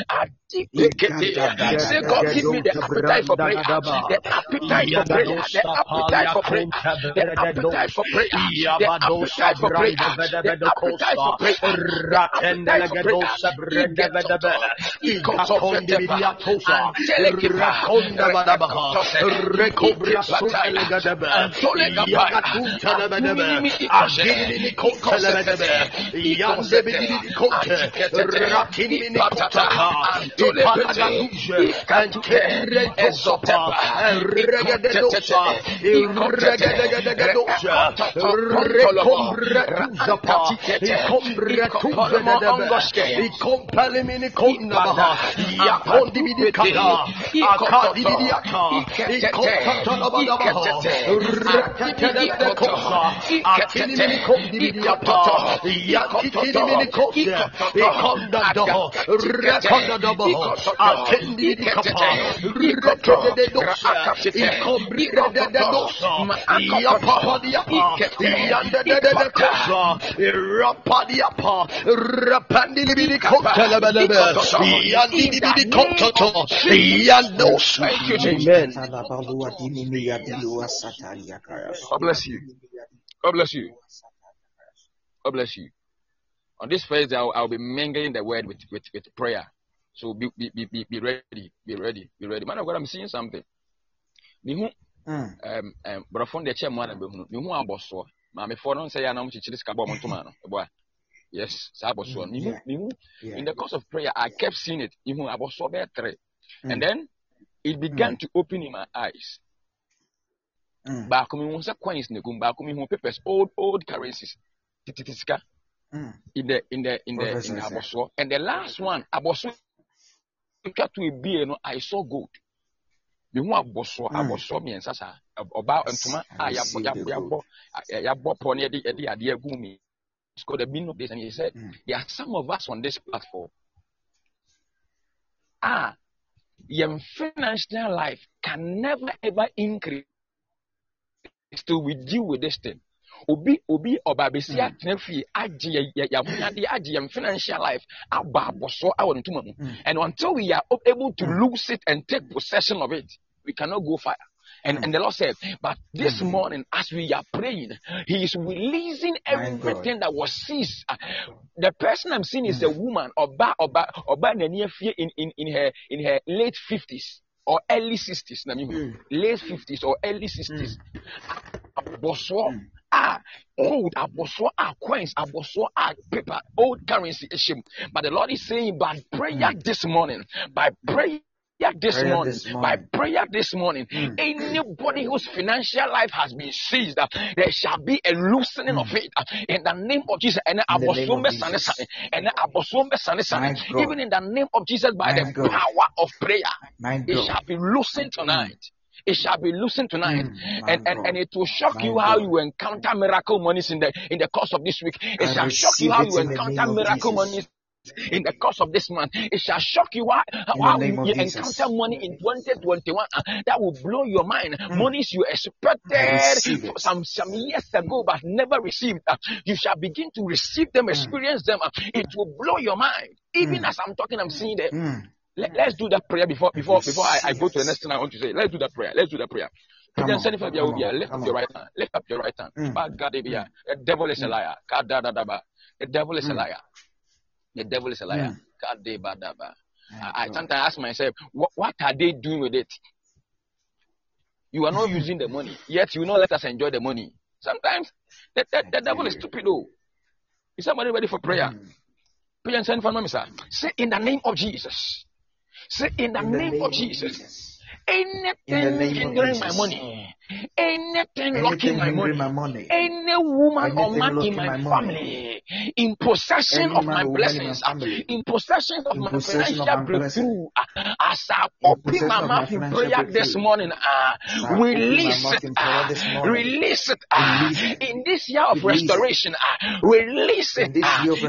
Ah, Say, God, give me the appetite for prayer. Ah. The appetite for prayer. Ah. The appetite for prayer. The appetite for prayer. The appetite for prayer. The appetite for prayer. The appetite for prayer. rekobria sotele gadebe, sole kaparatun telebedebe, agilini kotelebedebe, yande bedini kote, rakimini kotaka, ipanagaduje, enkere ezopa, regededosa, regedegedegedosa, rekombretuzapa, ikombretuzedebe, ikompalimini konnabaha, yakondibidikada, akadibidiyaka, ikombretuzedebe, Amen. God bless you. God bless you. God bless you. On this first day, I'll, I'll be mingling the word with, with, with prayer. So be, be, be, be ready, be ready, be ready. Man of God, I'm seeing something. Mihu, Mm. um, um, brɔfo de kyɛ mu ana bɛhunu mihu abɔsoɔ maamefoɔ no nsɛ yɛ anam kyekyere sika bɔ ɔmo ntoma no ɛboa yes saa abɔsoɔ no mihu Yeah. mihu Yeah. in the course of prayer I kept seeing it mihu abɔsoɔ bɛyɛ tere Mm. and then it began to open in my eyes. Mm. baako mihu sɛ coins na egum. Baako mihu papers old old currencies. Tititi sika. Mm. in the in the in the in the sir. abɔsoɔ and the last one abɔsoɔ twa to ebie no I saw gold. Mihu abɔsoɔ Mm. abɔsoɔ mmiɛnsa saa ɔbaa ntoma. a yabɔ yabɔ yabɔ yabɔ pɔ no yɛde yɛde adeɛ agu mi. It's called the meaning of this and he said Mm. there are some of us on this platform. Ah your financial life can never ever increase till we deal with this thing obi obi ɔba abesi Mm. atena fie agye yɛ yɛ yɛahonyade agye yɛn financial life aba abɔsoɔ awɔ ntoma mu Mm. and until we are able to Mm. lose it and take possession of it we cannot go fire and, Mm. and the Lord said, But this Mm. morning, as we are praying, He is releasing everything that was seized. Uh, The person I'm seeing is a Mm. woman, Oba, Oba, Oba Naniafie in, in, in her in her late 50s or early 60s. na mihu. Mm. Late 50s or early 60s. Aboswo, Mm. ah, gold, aboswo, ah, coins, aboswo, ah, paper, old currency. But the Lord is saying, by prayer this morning, by prayer this Prayer morning, this by morning. prayer this morning, Mm. anybody whose financial life has been seized, uh, there shall be a loosening of it uh, in the name of Jesus. And Mm. In the name of abosombe sane Jesus. sane, and abosombe sane sane. Even in the name of Jesus, by the God. power of prayer, it God. shall be loosened tonight. It shall be loosened tonight, Mm, and, and and it will shock you how God. you encounter miracle monies in the in the course of this week. It I shall shock you how you encounter miracle monies in the course of this month. It shall shock you how, how you Jesus. encounter money in 2021. uh, that will blow your mind. Mm. Monies you expected receive for it. some some years ago but never received. uh, you shall begin to receive them, Mm. experience them. uh, it will blow your mind. Even Mm. as I'm talking, I'm seeing them. Mm. Let, let's do that prayer before I before before I, I go to the next thing I want to say. Let's do that prayer. Let's do that prayer. Come on. Come on. Lift up your right hand. Lift up your right hand. Mm. God. The devil is a Mm. liar. God, da, da, da, ba. The devil is a Mm. liar. The devil is a liar. Mm. God, de, ba, da, ba. I, I sometimes ask myself, what, what are they doing with it? You are not using the money, yet you will not let us enjoy the money. Sometimes the, the, the devil is stupid, though. Is somebody ready for prayer? Mm. Pray and send for me, sir. Say in the name of Jesus. Say in the In the name name of Jesus. Jesus. In the Anything hindering my money, anything Anything locking my money, my money. any woman or man in my my family. In possession Any of my or woman in my blessings, uh, family. in possession of In my possession financial my breakthrough, uh, as I open my mouth in prayer this morning, uh, release it, in uh, this release it, Release it. in this year of Release restoration, uh, release it,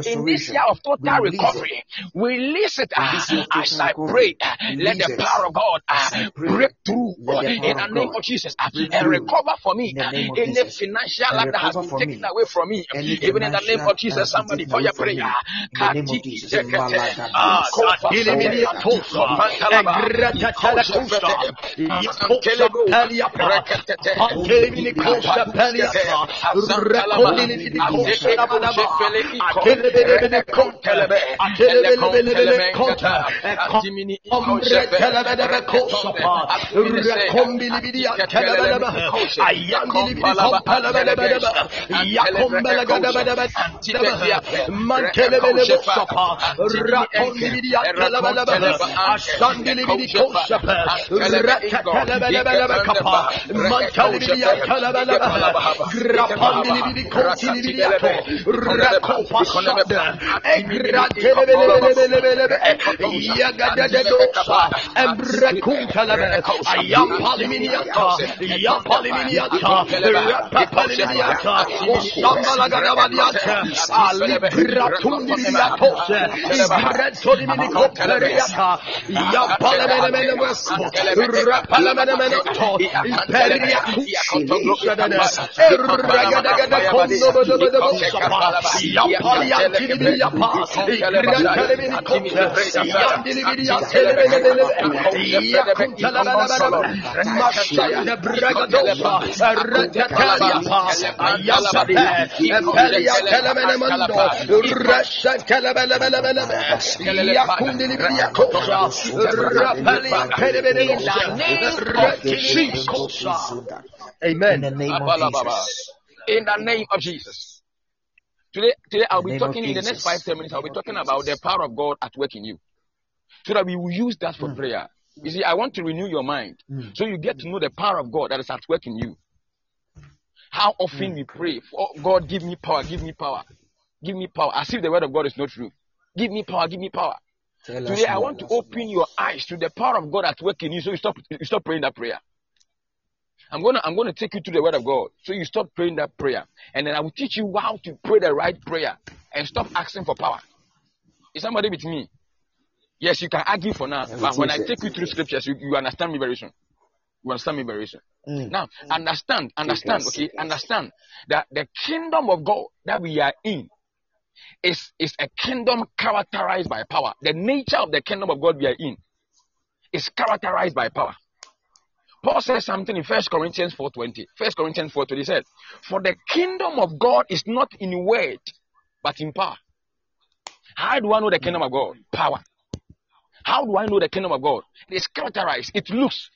in this year of total recovery, release it, In this year of as I pray, let the power of God break through in the name of Jesus and recover for me. In the name of any financial life that has been taken away from me. Even in the name of Jesus, that has been somebody for your prayer. me. In the name of Kati Jesus. zekete, Malagada. ya paliliya ta, rapa paliliya ta, moşambala garabaliya ta, alipiratun diliya tose, izgiren solimini koperiya ta, ya palemenemene vesmo, rapalemenemene to, imperiya kuşini işledene, erregedegede kondobodobodobo sapa, ya paliyan kilibini yapa, ikriyen kelimini kopte, yan dilibini yan kelimini delebe, ya kuntelebelebelebe, maşaya debre, Amen. In the name of Jesus. In the name of Jesus. Today, today I'll be talking in the next Jesus. five, ten minutes. I'll be talking about the power of God at work in you. So that we will use that for Mm. prayer. You see, I want to renew your mind. Mm. So you get to know the power of God that is at work in you. How often we pray, for God, give me power, give me power, give me power, as if the word of God is not true. Give me power, give me power. Tell Today, I want to open your eyes to the power of God at work in you, so you stop, you stop praying that prayer. I'm gonna, I'm gonna take you to the word of God, so you stop praying that prayer, and then I will teach you how to pray the right prayer and stop asking for power. Is somebody with me? Yes, you can argue for now, but when I take you through scriptures, you, you understand me very soon. You understand me very soon. Mm. Now, understand, understand, okay, understand that the kingdom of God that we are in is, is a kingdom characterized by power. The nature of the kingdom of God we are in is characterized by power. Paul says something in 1 Corinthians 4.20. 1 Corinthians 4.20 he said, For the kingdom of God is not in word, but in power. How do I know the kingdom of God? Power. How do I know the kingdom of God? It is characterized. It looks.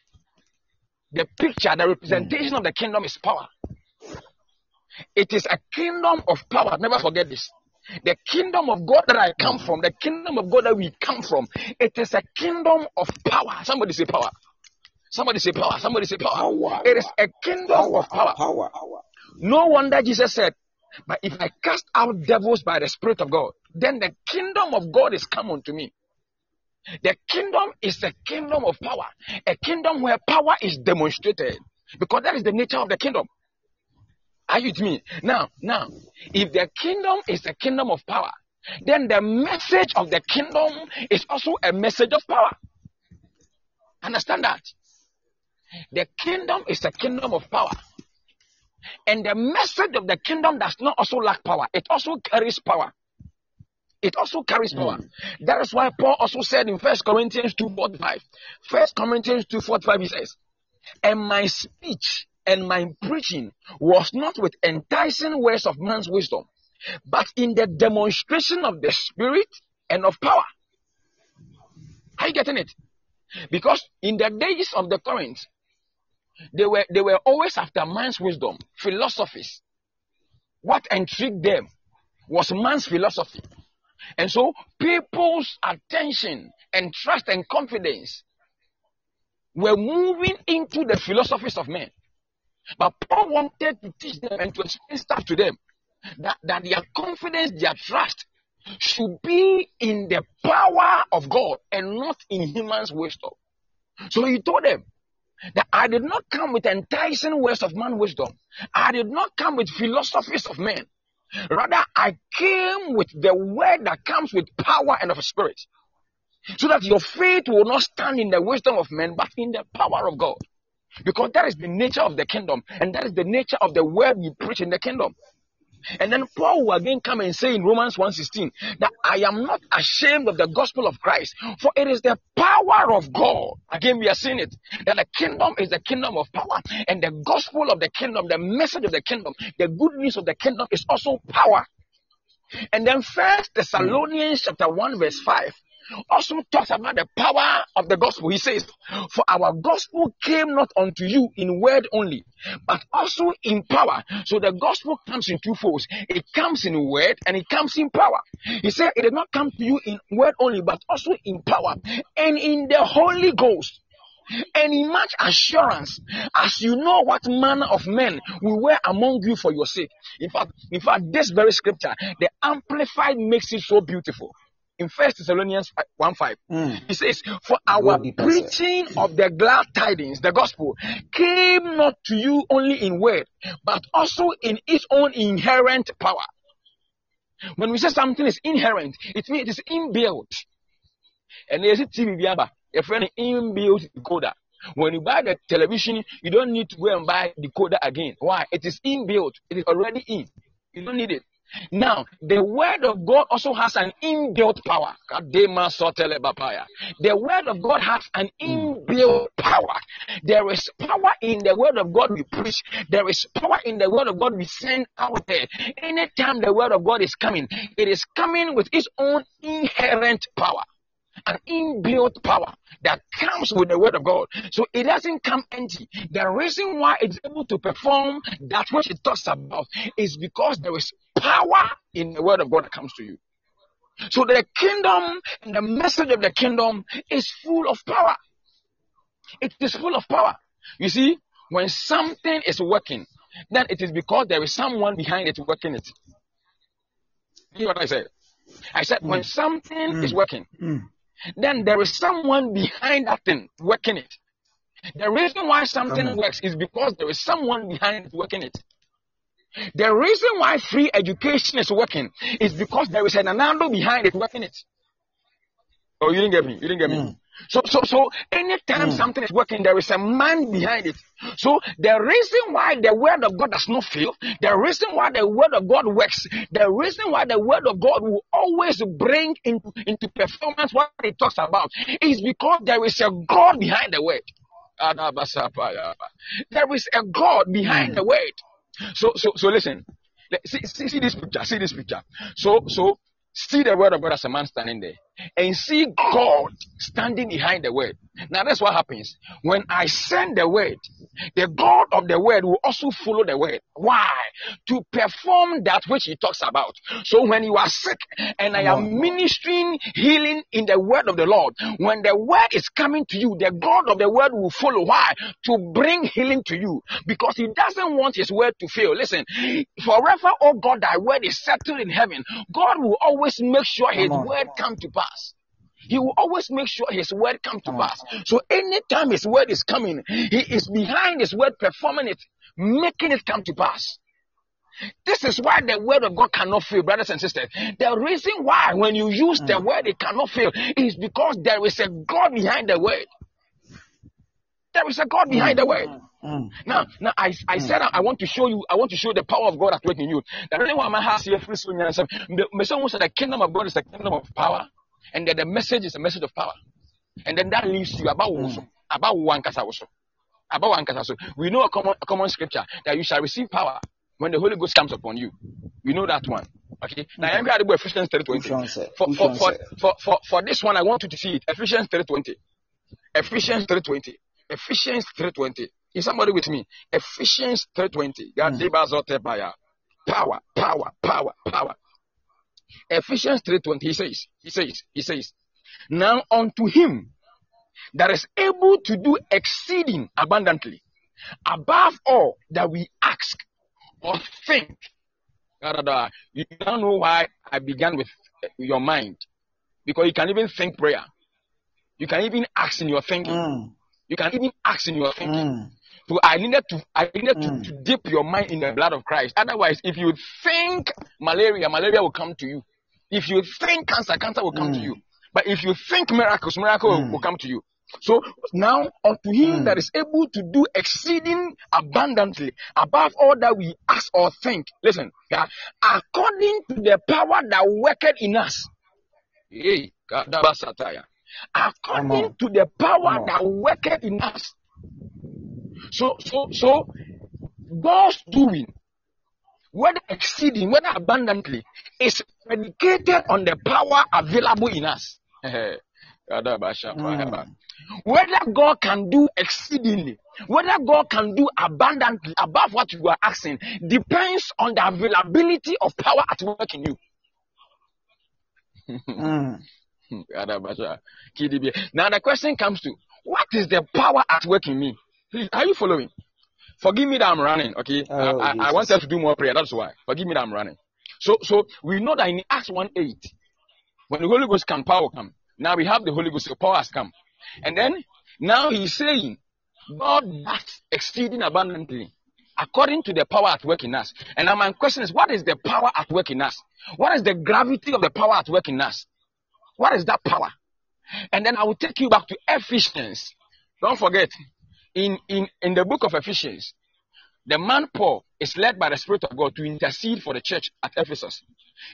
The picture, the representation of the kingdom is power. It is a kingdom of power. Never forget this. The kingdom of God that I come from, the kingdom of God that we come from, it is a kingdom of power. Somebody say power. Somebody say power. Somebody say power. Power. It is a kingdom of power. Power. No wonder Jesus said, But if I cast out devils by the Spirit of God, then the kingdom of God is come unto me. The kingdom is a kingdom of power, a kingdom where power is demonstrated, because that is the nature of the kingdom. Are you with me? Now, now, if the kingdom is a kingdom of power, then the message of the kingdom is also a message of power. Understand that? The kingdom is a kingdom of power. And the message of the kingdom does not also lack power, it also carries power. It also carries hmm. power. That is why Paul also said in 1 Corinthians 2:45. 1 Corinthians 2:45 he says, And my speech and my preaching was not with enticing words of man's wisdom, but in the demonstration of the spirit and of power. Are you getting it? Because in the days of the Corinth, they were they were always after man's wisdom, philosophies. What intrigued them was man's philosophy. And so people's attention and trust and confidence were moving into the philosophies of men. But Paul wanted to teach them and to explain stuff to them that, that their confidence, their trust should be in the power of God and not in human's wisdom. So he told them that I did not come with enticing words of man wisdom. I did not come with philosophies of men. Rather, I came with the word that comes with power and of spirit. So that your faith will not stand in the wisdom of men, but in the power of God. Because that is the nature of the kingdom, and that is the nature of the word we preach in the kingdom. And then Paul will again come and say in Romans 1:16 that I am not ashamed of the gospel of Christ, for it is the power of God. Again, we are seeing it that the kingdom is the kingdom of power, and the gospel of the kingdom, the message of the kingdom, the good news of the kingdom is also power. And then First Thessalonians chapter 1, verse 5 also talks about the power of the gospel. He says, For our gospel came not unto you in word only, but also in power. So the gospel comes in two folds. It comes in word and it comes in power. He said, It did not come to you in word only, but also in power and in the Holy Ghost. And in much assurance, as you know what manner of men we were among you for your sake. In fact, in fact, this very scripture, the amplified makes it so beautiful in First Thessalonians 1 5. Mm. He says, For our Go deeper, sir. preaching of the glad tidings, the gospel, came not to you only in word, but also in its own inherent power. When we say something is inherent, it means it is inbuilt. And there's a TV biaba, a friend inbuilt decoder. When you buy the television, you don't need to go and buy the decoder again. Why? It is inbuilt. It is already in. You don't need it. Now, the word of God also has an inbuilt power. Kadema sotele bapaya. The word of God has an hmm. inbuilt power. There is power in the word of God we preach. There is power in the word of God we send out there. Anytime the word of God is coming, it is coming with its own inherent power an inbuilt power that comes with the word of God. So it doesn't come empty. The reason why it's able to perform that which it talks about is because there is power in the word of God that comes to you. So the kingdom and the message of the kingdom is full of power. It is full of power. You see, when something is working, then it is because there is someone behind it working it. You know what I said? I said, mm. when something mm. is working, mm then there is someone behind that thing working it. The reason why something works is because there is someone behind it working it. The reason why free education is working is because there is an anando behind it working it. Oh, you didn't get me. You didn't get me. Mm. So, so, so anytime mm. something is working, there is a man behind it. So the reason why the word of God does not fail, the reason why the word of God works, the reason why the word of God will always bring into, into performance what it talks about is because there is a God behind the word. There is a God behind mm. the word. So, so, so listen. See, see, see this picture. See this picture. So, so see the word of God as a man standing there and see God standing behind the word. Now that's what happens. When I send the word, the God of the word will also follow the word. Why? To perform that which he talks about. So when you are sick and I am ministering healing in the word of the Lord, when the word is coming to you, the God of the word will follow. Why? To bring healing to you because he doesn't want his word to fail. Listen, forever, oh God, thy word is settled in heaven. God will always make sure his word come to pass. He will always make sure his word come to pass. So anytime his word is coming, he is behind his word performing it, making it come to pass. This is why the word of God cannot fail, brothers and sisters. The reason why when you use the mm. word it cannot fail is because there is a God behind the word. There is a God behind the word. Mm. Now, now I, I said I want to show you, I want to show the power of God at work in you. The reason why I'm here, the kingdom of God is the kingdom of power and then the message is a message of power. And then that leaves you about mm. about one also. About one also. We know a common, a common scripture that you shall receive power when the Holy Ghost comes upon you. We know that one. Okay. Now I'm going to go Ephesians 3:20. For, for, for, for, for, for this one, I want you to see it. Ephesians 3:20. Ephesians 3:20. Ephesians 3:20. Is somebody with me? Ephesians 3:20. God mm. Power, power, power, power. Ephesians 3:20 he says, he says, he says, now unto him that is able to do exceeding abundantly above all that we ask or think. You don't know why I began with your mind because you can even think prayer. You can even ask in your thinking. Mm. You can even ask in your thinking. Mm. So I needed to I needed mm. to, to dip your mind in the blood of Christ. Otherwise, if you think malaria, malaria will come to you. If you think cancer, cancer will come mm. to you. But if you think miracles, miracle mm. will come to you. So now unto him mm. that is able to do exceeding abundantly above all that we ask or think. Listen, yeah, according to the power that worketh in us. Hey, according to the power that worketh in us. So, so, so, God's doing, whether exceeding, whether abundantly, is predicated on the power available in us. mm. Whether God can do exceedingly, whether God can do abundantly above what you are asking, depends on the availability of power at work in you. mm. Now the question comes to what is the power at work in me? Please, are you following? Forgive me that I'm running, okay? Oh, I, I, I wanted to do more prayer, that's why. Forgive me that I'm running. So, so we know that in Acts 1 8, when the Holy Ghost come, power come. Now we have the Holy Ghost, the power has come. And then, now he's saying, God does exceeding abundantly according to the power at work in us. And now my question is, what is the power at work in us? What is the gravity of the power at work in us? What is that power? And then I will take you back to Ephesians. Don't forget, in, in, in the book of Ephesians, the man Paul is led by the Spirit of God to intercede for the church at Ephesus.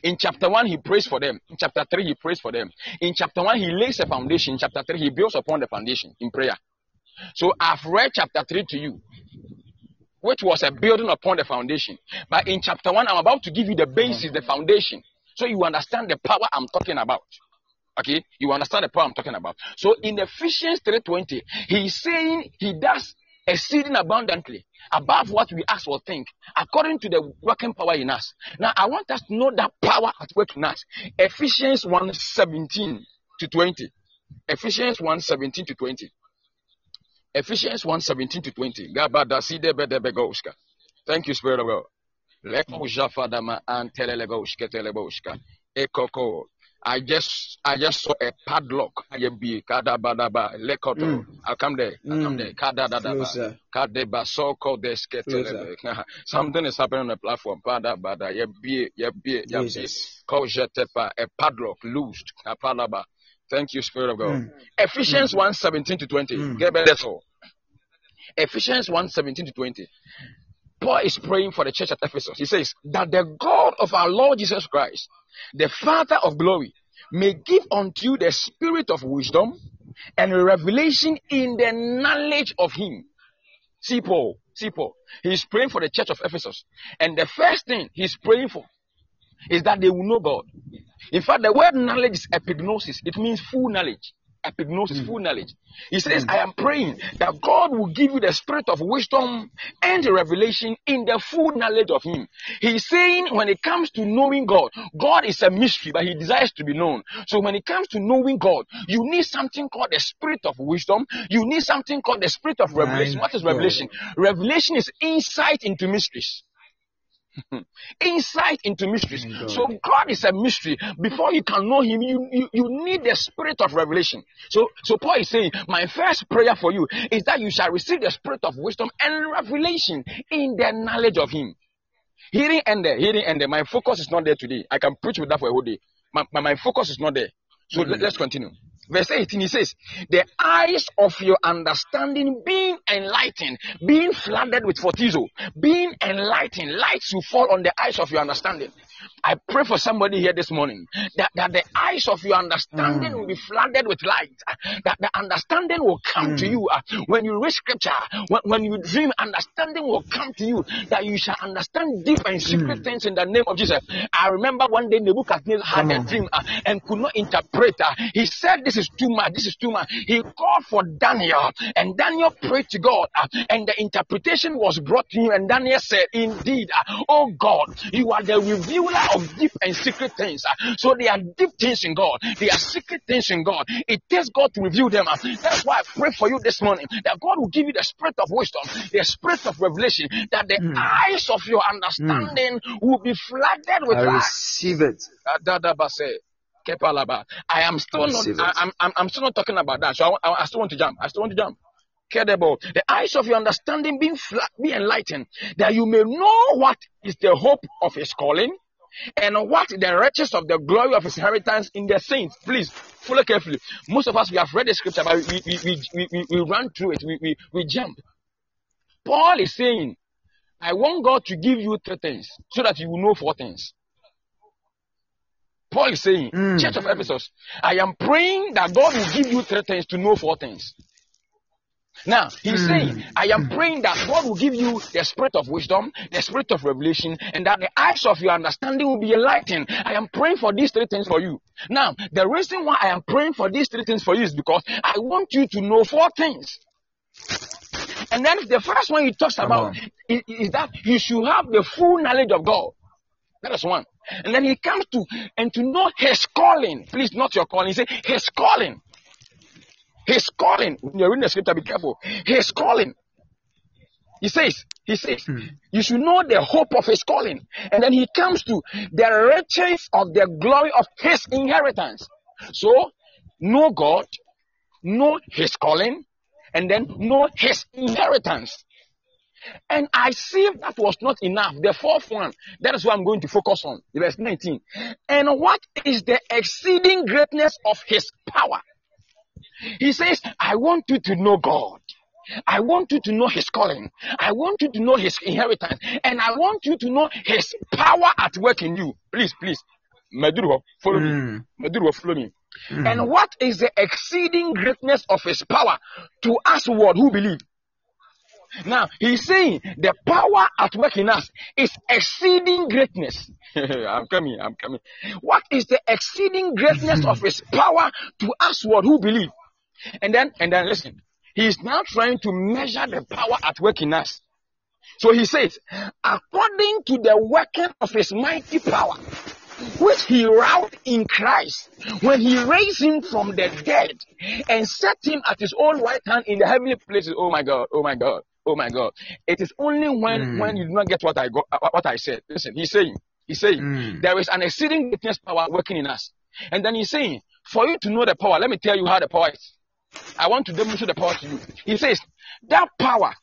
In chapter 1, he prays for them. In chapter 3, he prays for them. In chapter 1, he lays a foundation. In chapter 3, he builds upon the foundation in prayer. So I've read chapter 3 to you, which was a building upon the foundation. But in chapter 1, I'm about to give you the basis, the foundation, so you understand the power I'm talking about. Okay, you understand the power I'm talking about. So in Ephesians 3:20, he's saying he does exceeding abundantly above what we ask or think, according to the working power in us. Now, I want us to know that power at work in us. Ephesians 1 17 to 20. Ephesians 1 17 to 20. Ephesians 1 17 to 20. Thank you, Spirit of God. I just I just saw a padlock. Mm. I'll come there. I'll come there. Something is happening on the platform. Jesus. A padlock loosed. Thank you, Spirit of God. Mm. Ephesians mm. 1 17 to 20. Mm. Get better so. Ephesians 1 17 to 20. Paul is praying for the church at Ephesus. He says, That the God of our Lord Jesus Christ, the Father of glory, may give unto you the spirit of wisdom and revelation in the knowledge of Him. See Paul, see Paul. He's praying for the church of Ephesus. And the first thing he's praying for is that they will know God. In fact, the word knowledge is epignosis, it means full knowledge epignosis, full knowledge. He says, mm. I am praying that God will give you the spirit of wisdom and revelation in the full knowledge of Him. He's saying when it comes to knowing God, God is a mystery, but He desires to be known. So when it comes to knowing God, you need something called the spirit of wisdom. You need something called the spirit of revelation. What is revelation? Revelation is insight into mysteries. insight into mysteries. God. So God is a mystery. Before you can know Him, you, you, you need the spirit of revelation. So, so Paul is saying, my first prayer for you is that you shall receive the spirit of wisdom and revelation in the knowledge of Him. Hearing and there, hearing and there. My focus is not there today. I can preach with that for a whole day. My, my, my focus is not there. So mm-hmm. let, let's continue. Verse 18, he says, The eyes of your understanding being enlightened, being flooded with photizo, being enlightened, lights will fall on the eyes of your understanding. I pray for somebody here this morning that, that the eyes of your understanding mm. will be flooded with light, that the understanding will come mm. to you. When you read scripture, when, when, you dream, understanding will come to you, that you shall understand deep and secret mm. things in the name of Jesus. I remember one day Nebuchadnezzar had a dream uh, and could not interpret. Uh, he said, This is too much, this is too much. He called for Daniel, and Daniel prayed to God, uh, and the interpretation was brought to him, and Daniel said, Indeed, uh, oh God, you are the revealer of deep and secret things. Uh, so there are deep things in God. There are secret things in God. It takes God to reveal them. Uh, that's why I pray for you this morning that God will give you the spirit of wisdom, the spirit of revelation, that the mm. eyes of your understanding mm. will be flooded with I light. receive it. I am still not. I, am I'm, I'm still not talking about that. So I, I, I still want to jump. I still want to jump the eyes of your understanding being flat, be enlightened, that you may know what is the hope of his calling, and what the riches of the glory of his inheritance in the saints. Please follow carefully. Most of us we have read the scripture, but we we, we, we, we, we run through it, we, we, we jump. Paul is saying, I want God to give you three things so that you will know four things. Paul is saying, mm. Church of Ephesus, I am praying that God will give you three things to know four things. Now, he's mm. saying, I am praying that God will give you the spirit of wisdom, the spirit of revelation, and that the eyes of your understanding will be enlightened. I am praying for these three things for you. Now, the reason why I am praying for these three things for you is because I want you to know four things. And then the first one he talks Come about is, is that you should have the full knowledge of God. That is one. And then he comes to, and to know his calling. Please, not your calling. He said his calling. His calling. When you're reading the scripture, be careful. His calling. He says, he says, hmm. you should know the hope of his calling. And then he comes to the riches of the glory of his inheritance. So, know God, know his calling, and then know his inheritance. And I see that was not enough. The fourth one, that is what I'm going to focus on. Verse 19. And what is the exceeding greatness of his power? He says, I want you to know God. I want you to know his calling. I want you to know his inheritance. And I want you to know his power at work in you. Please, please. Maduro, follow me. Mm. Maduro, follow me. Mm. And what is the exceeding greatness of his power to us what who believe? Now he's saying the power at work in us is exceeding greatness. I'm coming, I'm coming. What is the exceeding greatness of his power to us what who believe? And then and then listen, he is now trying to measure the power at work in us. So he says, according to the working of his mighty power, which he wrought in Christ when he raised him from the dead and set him at his own right hand in the heavenly places. Oh my God, oh my God, oh my God. It is only when, Mm. when you do not get what I got, uh, what I said. Listen, he's saying, he's saying, Mm. there is an exceeding greatness power working in us. And then he's saying, for you to know the power, let me tell you how the power is. I want to demonstrate the power to you. He says, that power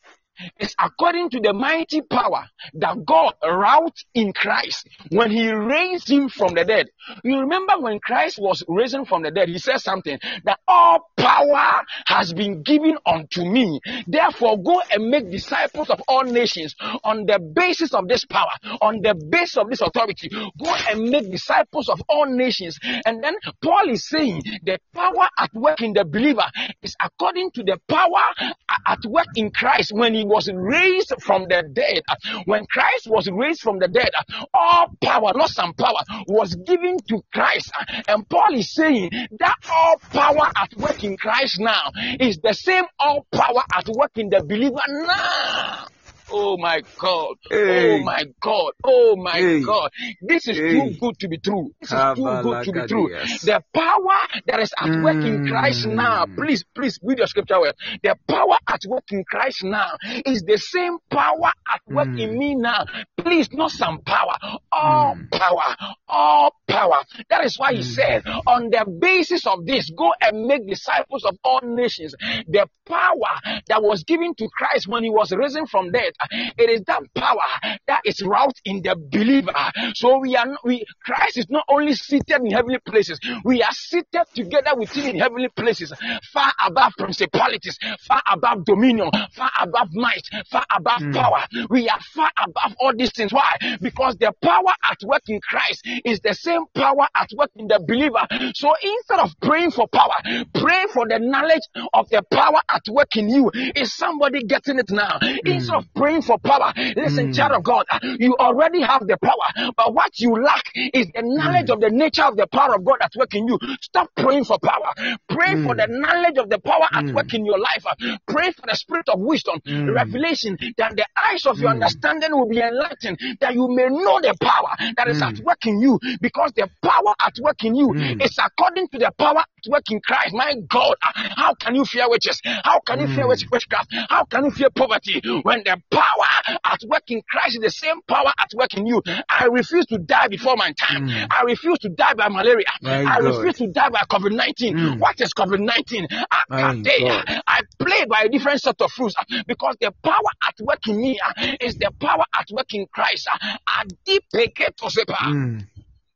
is according to the mighty power that God wrought in Christ when he raised him from the dead. You remember when Christ was risen from the dead, he said something that all power has been given unto me. Therefore, go and make disciples of all nations on the basis of this power, on the basis of this authority. Go and make disciples of all nations. And then Paul is saying the power at work in the believer is according to the power at work in Christ when he was raised from the dead. When Christ was raised from the dead, all power, not some power, was given to Christ. And Paul is saying that all power at work in Christ now is the same all power at work in the believer now. Oh my God. Hey. Oh my God. Oh my Hey. God. This is Hey. too good to be true. This is too good to be true. The power that is at work in Christ Mm. now, please, please read your scripture well. The power at work in Christ now is the same power at work Mm. in me now. Please, not some power, all Mm. power, all power. That is why he Mm. said, on the basis of this, go and make disciples of all nations. The power that was given to Christ when he was risen from death, it is that power that is wrought in the believer. So we are, we, Christ is not only seated in heavenly places, we are seated together with him in heavenly places, far above principalities, far above dominion, far above might, far above Mm. power. We are far above all these things. Why? Because the power at work in Christ is the same power at work in the believer. So instead of praying for power, pray for the knowledge of the power at work in you. Is somebody getting it now? Instead of praying for power, listen, Mm. child of God, you already have the power, but what you lack is the knowledge of the nature of the power of God at work in you. Stop praying for power. Pray for Mm. the knowledge of the power at Mm. work in your life. Pray for the spirit of wisdom, Mm. revelation, that the eyes of your Mm. understanding will be enlightened, that you may know the power that is Mm. at work in you, because the power at work in you Mm. is according to the power at work in Christ. My God, how can you fear witches? How can you fear Mm. witch- witchcraft? How can you fear poverty when the power at work in Christ is the same power at work in you? I refuse to die before my time. Mm. I refuse to die by malaria. My I God. refuse to die by COVID 19. Mm. What is COVID 19? I, I, I play by a different set of rules because the power at work in me is the power at work in Christ. uh, Adipeketosepa. Mm.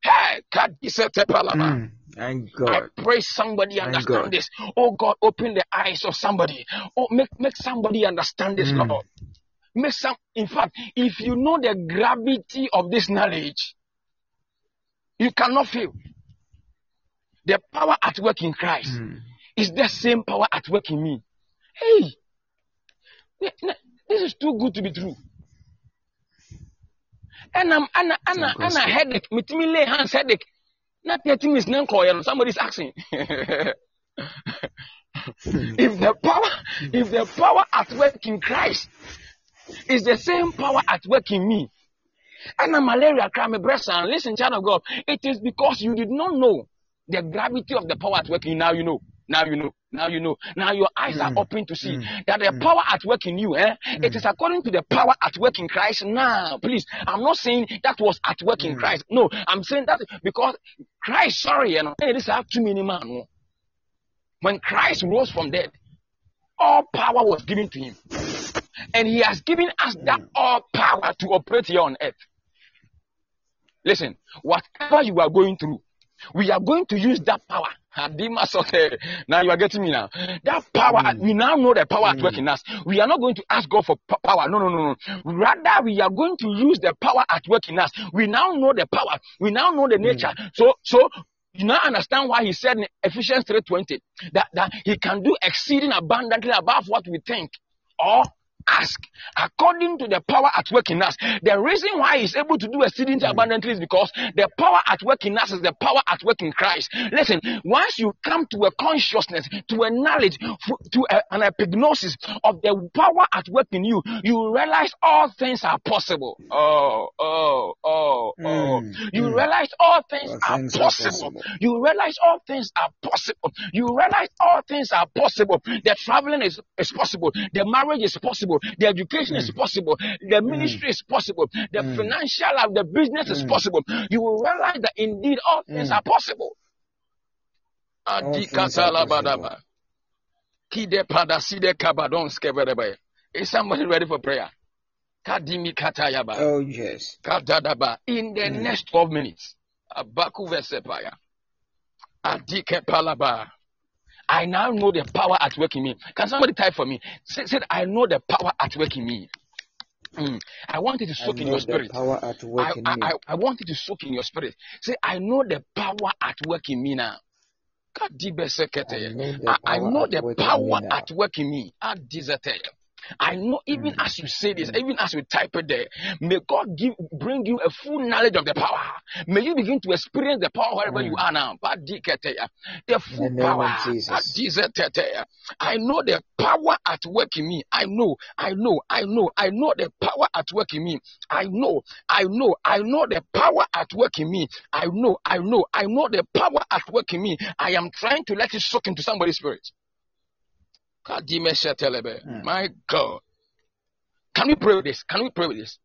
Hey, kadisetepalama. Mm. Thank God. I pray somebody understand God. this. Oh God, open the eyes of somebody. Oh, make make somebody understand this, Mm. Lord. Make some. In fact, if you know the gravity of this knowledge, you cannot fail. The power at work in Christ Mm. is the same power at work in me. Hey, th- th- this is too good to be true. And I'm and and Thank and a headache. Me lay hands headache. Not thirty minutes now call you. Somebody's asking. if the power, if the power at work in Christ is the same power at work in me, and a malaria crime breast and listen, child of God, it is because you did not know the gravity of the power at work in you. Now you know. Now you know. Now you know. Now your eyes are Mm. open to see Mm. that the Mm. power at work in you, eh, it Mm. is according to the power at work in Christ. Now, please, I'm not saying that was at work in Mm. Christ. No, I'm saying that because Christ, sorry, you know, hey, this have too many man. When Christ rose from dead, all power was given to him. And he has given us that all power to operate here on earth. Listen, whatever you are going through, We are going to use that power. Now you are getting me now. That power, mm. we now know the power mm. at work in us. We are not going to ask God for power. No, no, no, no. Rather, we are going to use the power at work in us. We now know the power. We now know the mm. nature. Mm. So, so you now understand why he said in Ephesians 3:20 that, that he can do exceeding abundantly above what we think or ask according to the power at work in us. The reason why he's able to do exceedingly mm. abundantly is because the power at work in us is the power at work in Christ. Listen, once you come to a consciousness, to a knowledge, to a, an epignosis of the power at work in you, you realize all things are possible. Oh, oh, oh, oh. Mm. You mm. realize all things, all are, things possible. are, possible. You realize all things are possible. You realize all things are possible. The traveling is, is possible. The marriage is possible. The education mm. is possible. The mm. ministry mm. is possible. The mm. financial life, the business is mm. possible. You will realize that indeed all things are possible. Is somebody ready for prayer? Oh, yes. In the mm. next 12 minutes, Abaku Vesepaya. Adike Palaba. I now know the power at work in me. Can somebody type for me? Say, said, I know the power at work in me. Mm. I want it to soak in your spirit. Power at work I, in I, me. I, I want it to soak in your spirit. Say, I know the power at work in me now. I know the power, I, know the power at work in me. I know even mm. as you say this, even as you type it there, may God give bring you a full knowledge of the power. May you begin to experience the power wherever mm. you are now. The full the power. I know the power at work in me. I know, I know, I know, I know the power at work in me. I know, I know, I know the power at work in me. I know, I know, I know the power at work in me. I am trying to let it soak into somebody's spirit. Mm. My God. Can we pray with this? Can we pray with this?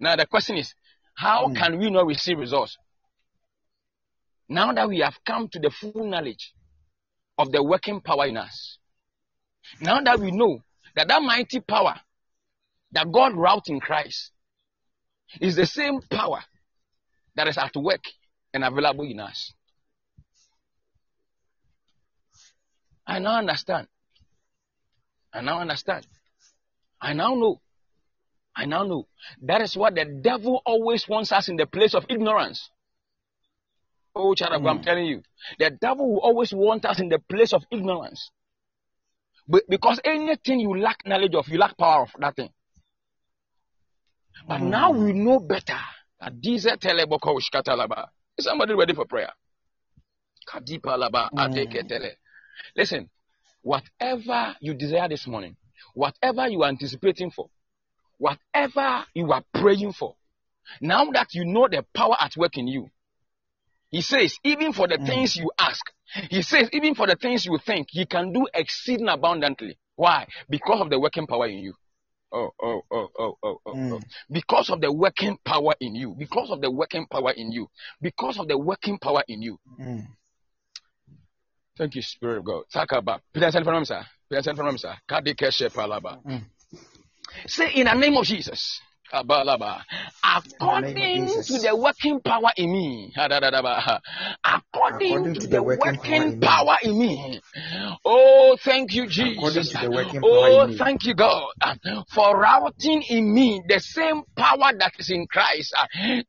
Now the question is, how mm. can we not receive results? Now that we have come to the full knowledge of the working power in us, now that we know that that mighty power that God wrought in Christ is the same power that is at work and available in us. I now understand I now understand. I now know. I now know. That is what the devil always wants us in the place of ignorance. Oh, child mm. I'm telling you. The devil will always want us in the place of ignorance. But because anything you lack knowledge of, you lack power of that thing. But mm. now we know better. Is somebody ready for prayer? Mm. Listen, Whatever you desire this morning, whatever you are anticipating for, whatever you are praying for, now that you know the power at work in you, he says, even for the mm. things you ask, he says, even for the things you think, he can do exceeding abundantly. Why? Because of the working power in you. Oh, oh, oh, oh, oh, oh, mm. oh. Because of the working power in you. Because of the working power in you. Because of the working power in you. Mm. Thank you, Spirit of God. Sakaba. Peter send from him, sir. Peter send from him, sir. Kadikeshe palaba. Mm. Say in the name of Jesus. According to the working power in me. According to the working power in me. Oh, thank you, Jesus. Oh, thank you, God, for routing in me the same power that is in Christ.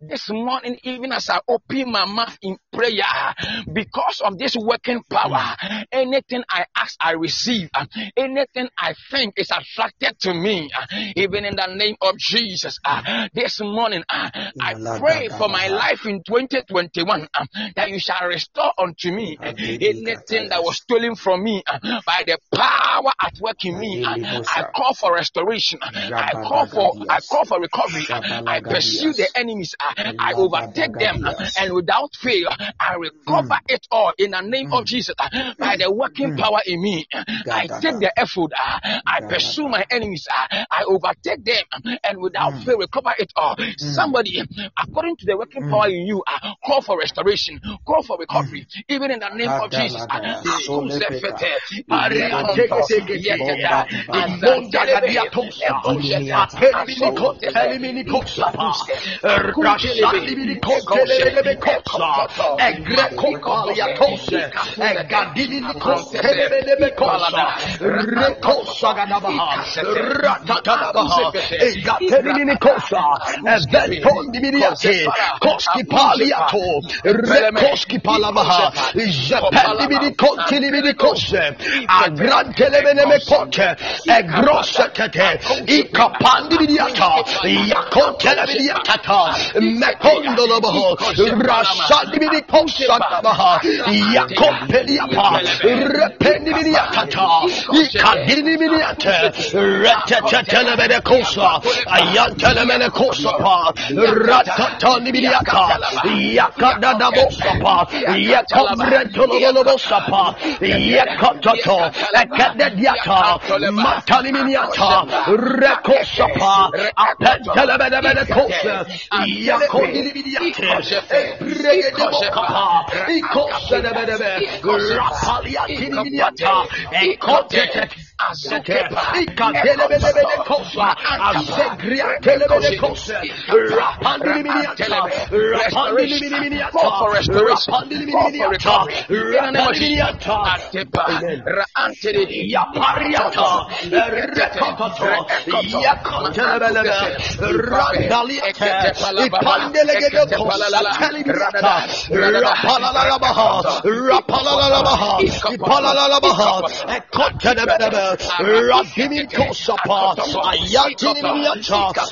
This morning, even as I open my mouth in prayer, because of this working power, anything I ask, I receive. Anything I think is attracted to me. Even in the name of Jesus. Jesus, uh, this morning, uh, I pray for my life in 2021 uh, that you shall restore unto me uh, anything that was stolen from me by the power at work in me. I call for restoration. I call for I call for recovery. I pursue the enemies. I overtake them, and without fail, I recover mm. it all in the name of mm. Jesus. By the working mm. power in me, I take the effort. I pursue my enemies. I overtake them, and without will cover it all. Mm. Somebody, according to the working mm. power in you, uh, call for restoration, call for recovery, mm. even in the name of Jesus. mi cosa, velpon di miriate, koski paliato, rekoski palamaha, jependi mini conti li mini cose, agrante le mene me cote, e grosse tete, i capandi miriata, iaconte le miriata, me condo lo boho, rasandi mini cosa namaha, iaconte liapa, rependi miriata, i cadini miriate, retetetele mene cosa, ayan Kelemene kosopa. Ratatani biliyaka. Yakada da bosapa. Yakobre tolololo bosapa. Yakototo. Ekede diyaka. Matani miniyata. Rekosapa. Apentelemene bene kose. Yakodili biliyate. Ebregede bokapa. İkosene bene be. Rapaliyatini miniyata. Ekotetek. Azekepa. İkatelebelebele kosa. Azegriya Ayatinimiata,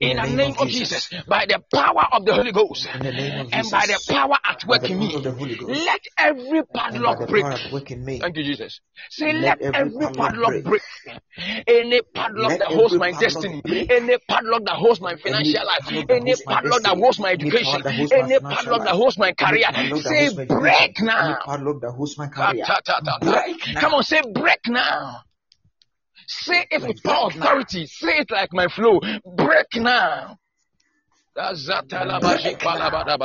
In the name of Jesus, by the power of the Holy Ghost, and by the power at work in me, of the Holy Ghost. let every padlock break. power at work in me. Thank you, Jesus. Say, Let let, every padlock break. break. Any padlock Let that holds my destiny, break. any padlock that holds my financial life, any padlock that holds my education, any padlock that holds my career, say holds my education, break now. Break Come on, say break now. Say it with power authority. Say it like my flow. Break now. Break now.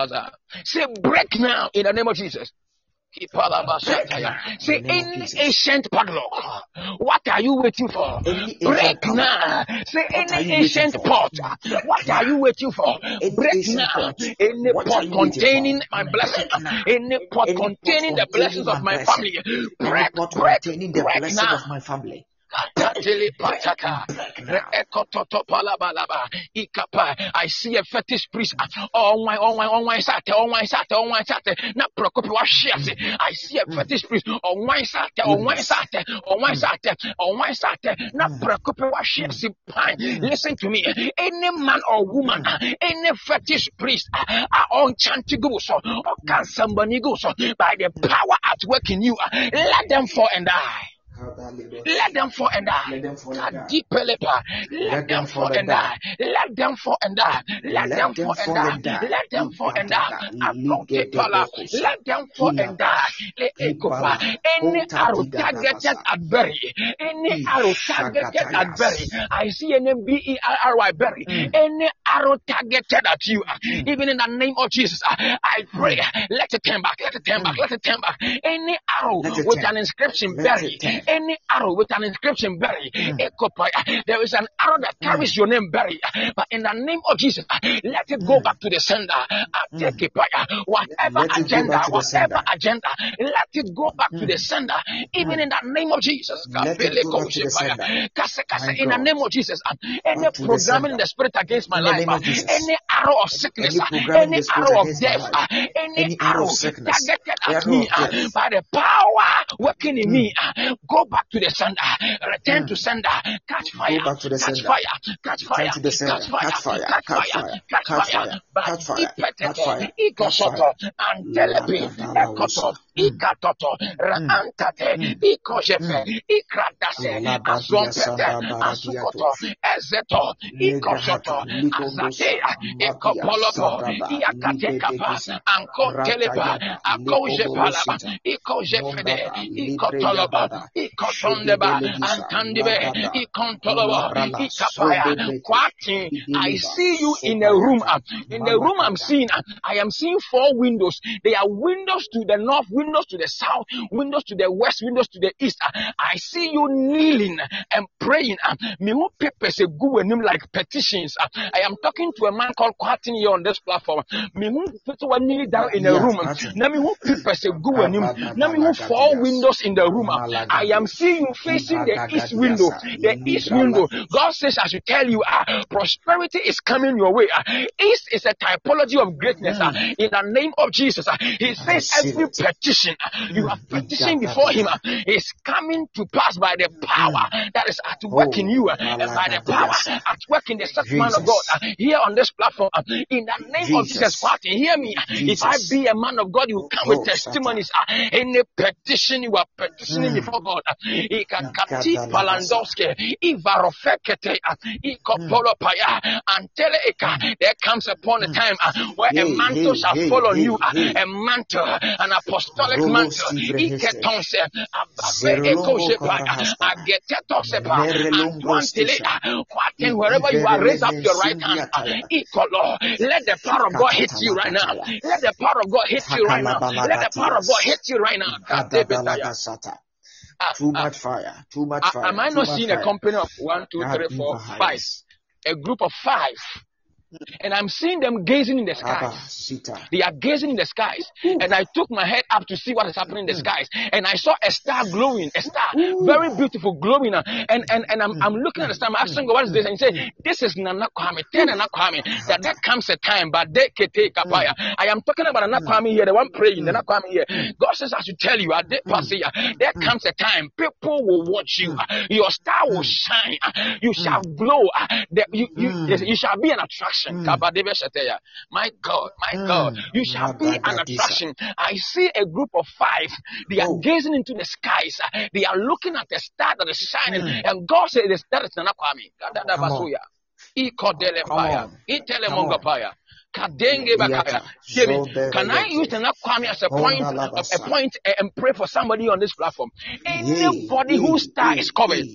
Say break now in the name of Jesus. Say In the any ancient padlock. What are you waiting for? Break now. Say any ancient pot. What are you waiting for? Break now. Any pot containing my blessing. Any pot containing the blessings of my family. Break, break, break now. Of my family. Katili Break, patata. break now. Reekototopalabalaba. Ikapa. I see a fetish priest. Oh my, oh my, oh my, sate, oh my, sate, oh my, sate. Na prokopi wa shiase. I see a Mm. fetish priest. Oh my, sate, oh my, sate, oh my, Mm. sate, oh my, sate. Na Mm. prokopi wa hmm. shiase. Pine. Hmm. Listen to me. Any man or woman, hmm. any fetish priest, ah, ah, are on chantigo so, or can somebody go so, by the power at work in you, ah, let them fall and die. Let them fall and die. Let them fall and die. Let them fall and die. Let them fall and die. Let them fall and die. Let them fall and die. Igadada, Akotepala. ligedebokosa, Let them fall and die. hilaba, Le ekopa. Any arrow targeted at Berry. Any arrow targeted at Berry. I see an M-B-E-R-R-Y Berry. Mm, Any arrow targeted at you. mm, Even in the name of Jesus. I pray. mm, Let it turn back. Let it turn back. Let it turn back. Any arrow with an inscription Berry. Any arrow with an inscription Berry. Mm. There is an arrow that mm, carries your name Berry. But in the name of Jesus, let it go mm, back to the sender. mm. Atekepaya. Whatever agenda, back to the whatever agenda, let it go back to the Mm, sender. Even mm. in the name of Jesus. Let it go back to the sender. Kase kase. In the name of Jesus, uh, any programming in the spirit against my life, name uh, of Jesus. any arrow of sickness, Any uh, programming any the spirit arrow of death, uh, any arrow of sickness. targeted at me uh, by the power working in Mm, me, uh, go back to the sender, return to mm. sender, catch fire. Go fire, back to the catch sender. fire, catch Return fire, to the catch sender. fire, Catch fire. catch Catch fire, fire. catch Catch fire, fire. by Catch fire. Catch ipetete, fire. Catch ikosoto, fire. antelepi, ekoto, Lagadalawosa. Mm, ikatoto, mm, raantate, mm, ikojefe, mm. ikradase, Labadia azompete, Sanda asukoto, Baradiatos. ezeto, Legahata ikosoto, Ligondosa azatea, Madia ekopolopo, Sadaba iyakatekapa, Libedegiza Anko teleba, akoje palaba, ikoje fede, ikotoloba, ikotondeba, antandibe, ikontoloba, ikapaya. I see you in a room. In the room I'm seeing, I am seeing four windows. They are windows to the north, windows to the south, windows to the west, windows to the east. I see you kneeling and praying. Me who papers a good name like petitions. I am talking to a man called Kwatin here on this platform. Me who put one down in a room. Now me who papers a good name. Now me who four windows in the room. I am seeing you facing the east window. The east window. God says I should tell you, uh, prosperity is coming your way. Uh, east is a typology of greatness. Uh, in the name of Jesus, uh, He says every petition you have petitioned before Him is coming to pass by the power that is at work in you, and by the power at work in the set man of God here on this platform. in the name of Jesus. Father, hear me. If I be a man of God, you come Oh, with testimonies. uh, any petition you are petitioning before God, Ikakati. Palandoske, Ivarofekete, uh, Ikopolopaya, Antele Eka. There comes upon a time uh, where a mantle shall fall on you, uh, a mantle, an apostolic mantle. Iketonse, Ababe Ekoshepa, Korahasta. Agetetosepa, Merelongo Antoantele, Station. uh, Kwaten, wherever you are, raise up your right hand. Ikolo. Let the power of God hit you right now. Let the power of God hit you right now. Let the power of God hit you right now. Too much fire. Too much fire. Am I not seeing a company of one, two, three, four, five? A group of five. And I'm seeing them gazing in the skies. They are gazing in the skies. And I took my head up to see what is happening in the skies. And I saw a star glowing, a star, very beautiful, glowing. And and, and I'm, I'm looking at the star. I'm asking God, what is this? And he said, This is Nana Kwame. Tell Nana Kwame that there comes a time, but they can take a fire. I am talking about Nana Kwame here, the one praying, Nana Kwame here. God says, I should tell you, there comes a time, people will watch you. Your star will shine. You shall glow. You, you, you shall be an attraction. Hmm. Sheteya. My God, my hmm. God, you shall be an attraction. I see a group of five. They are Oh. gazing into the skies. They are looking at the star that is shining. Hmm. And God said, "The star is Nana Kwame." Kadada Come on. Basuya. Ikodele Come Paya. on. Itele Come on. Mongopaya. Kadenge Bakaya. Yata. Hear me. Zode Can I use Nana Kwame as a point, a, point, uh, and pray for somebody on this platform? Anybody whose star is covered.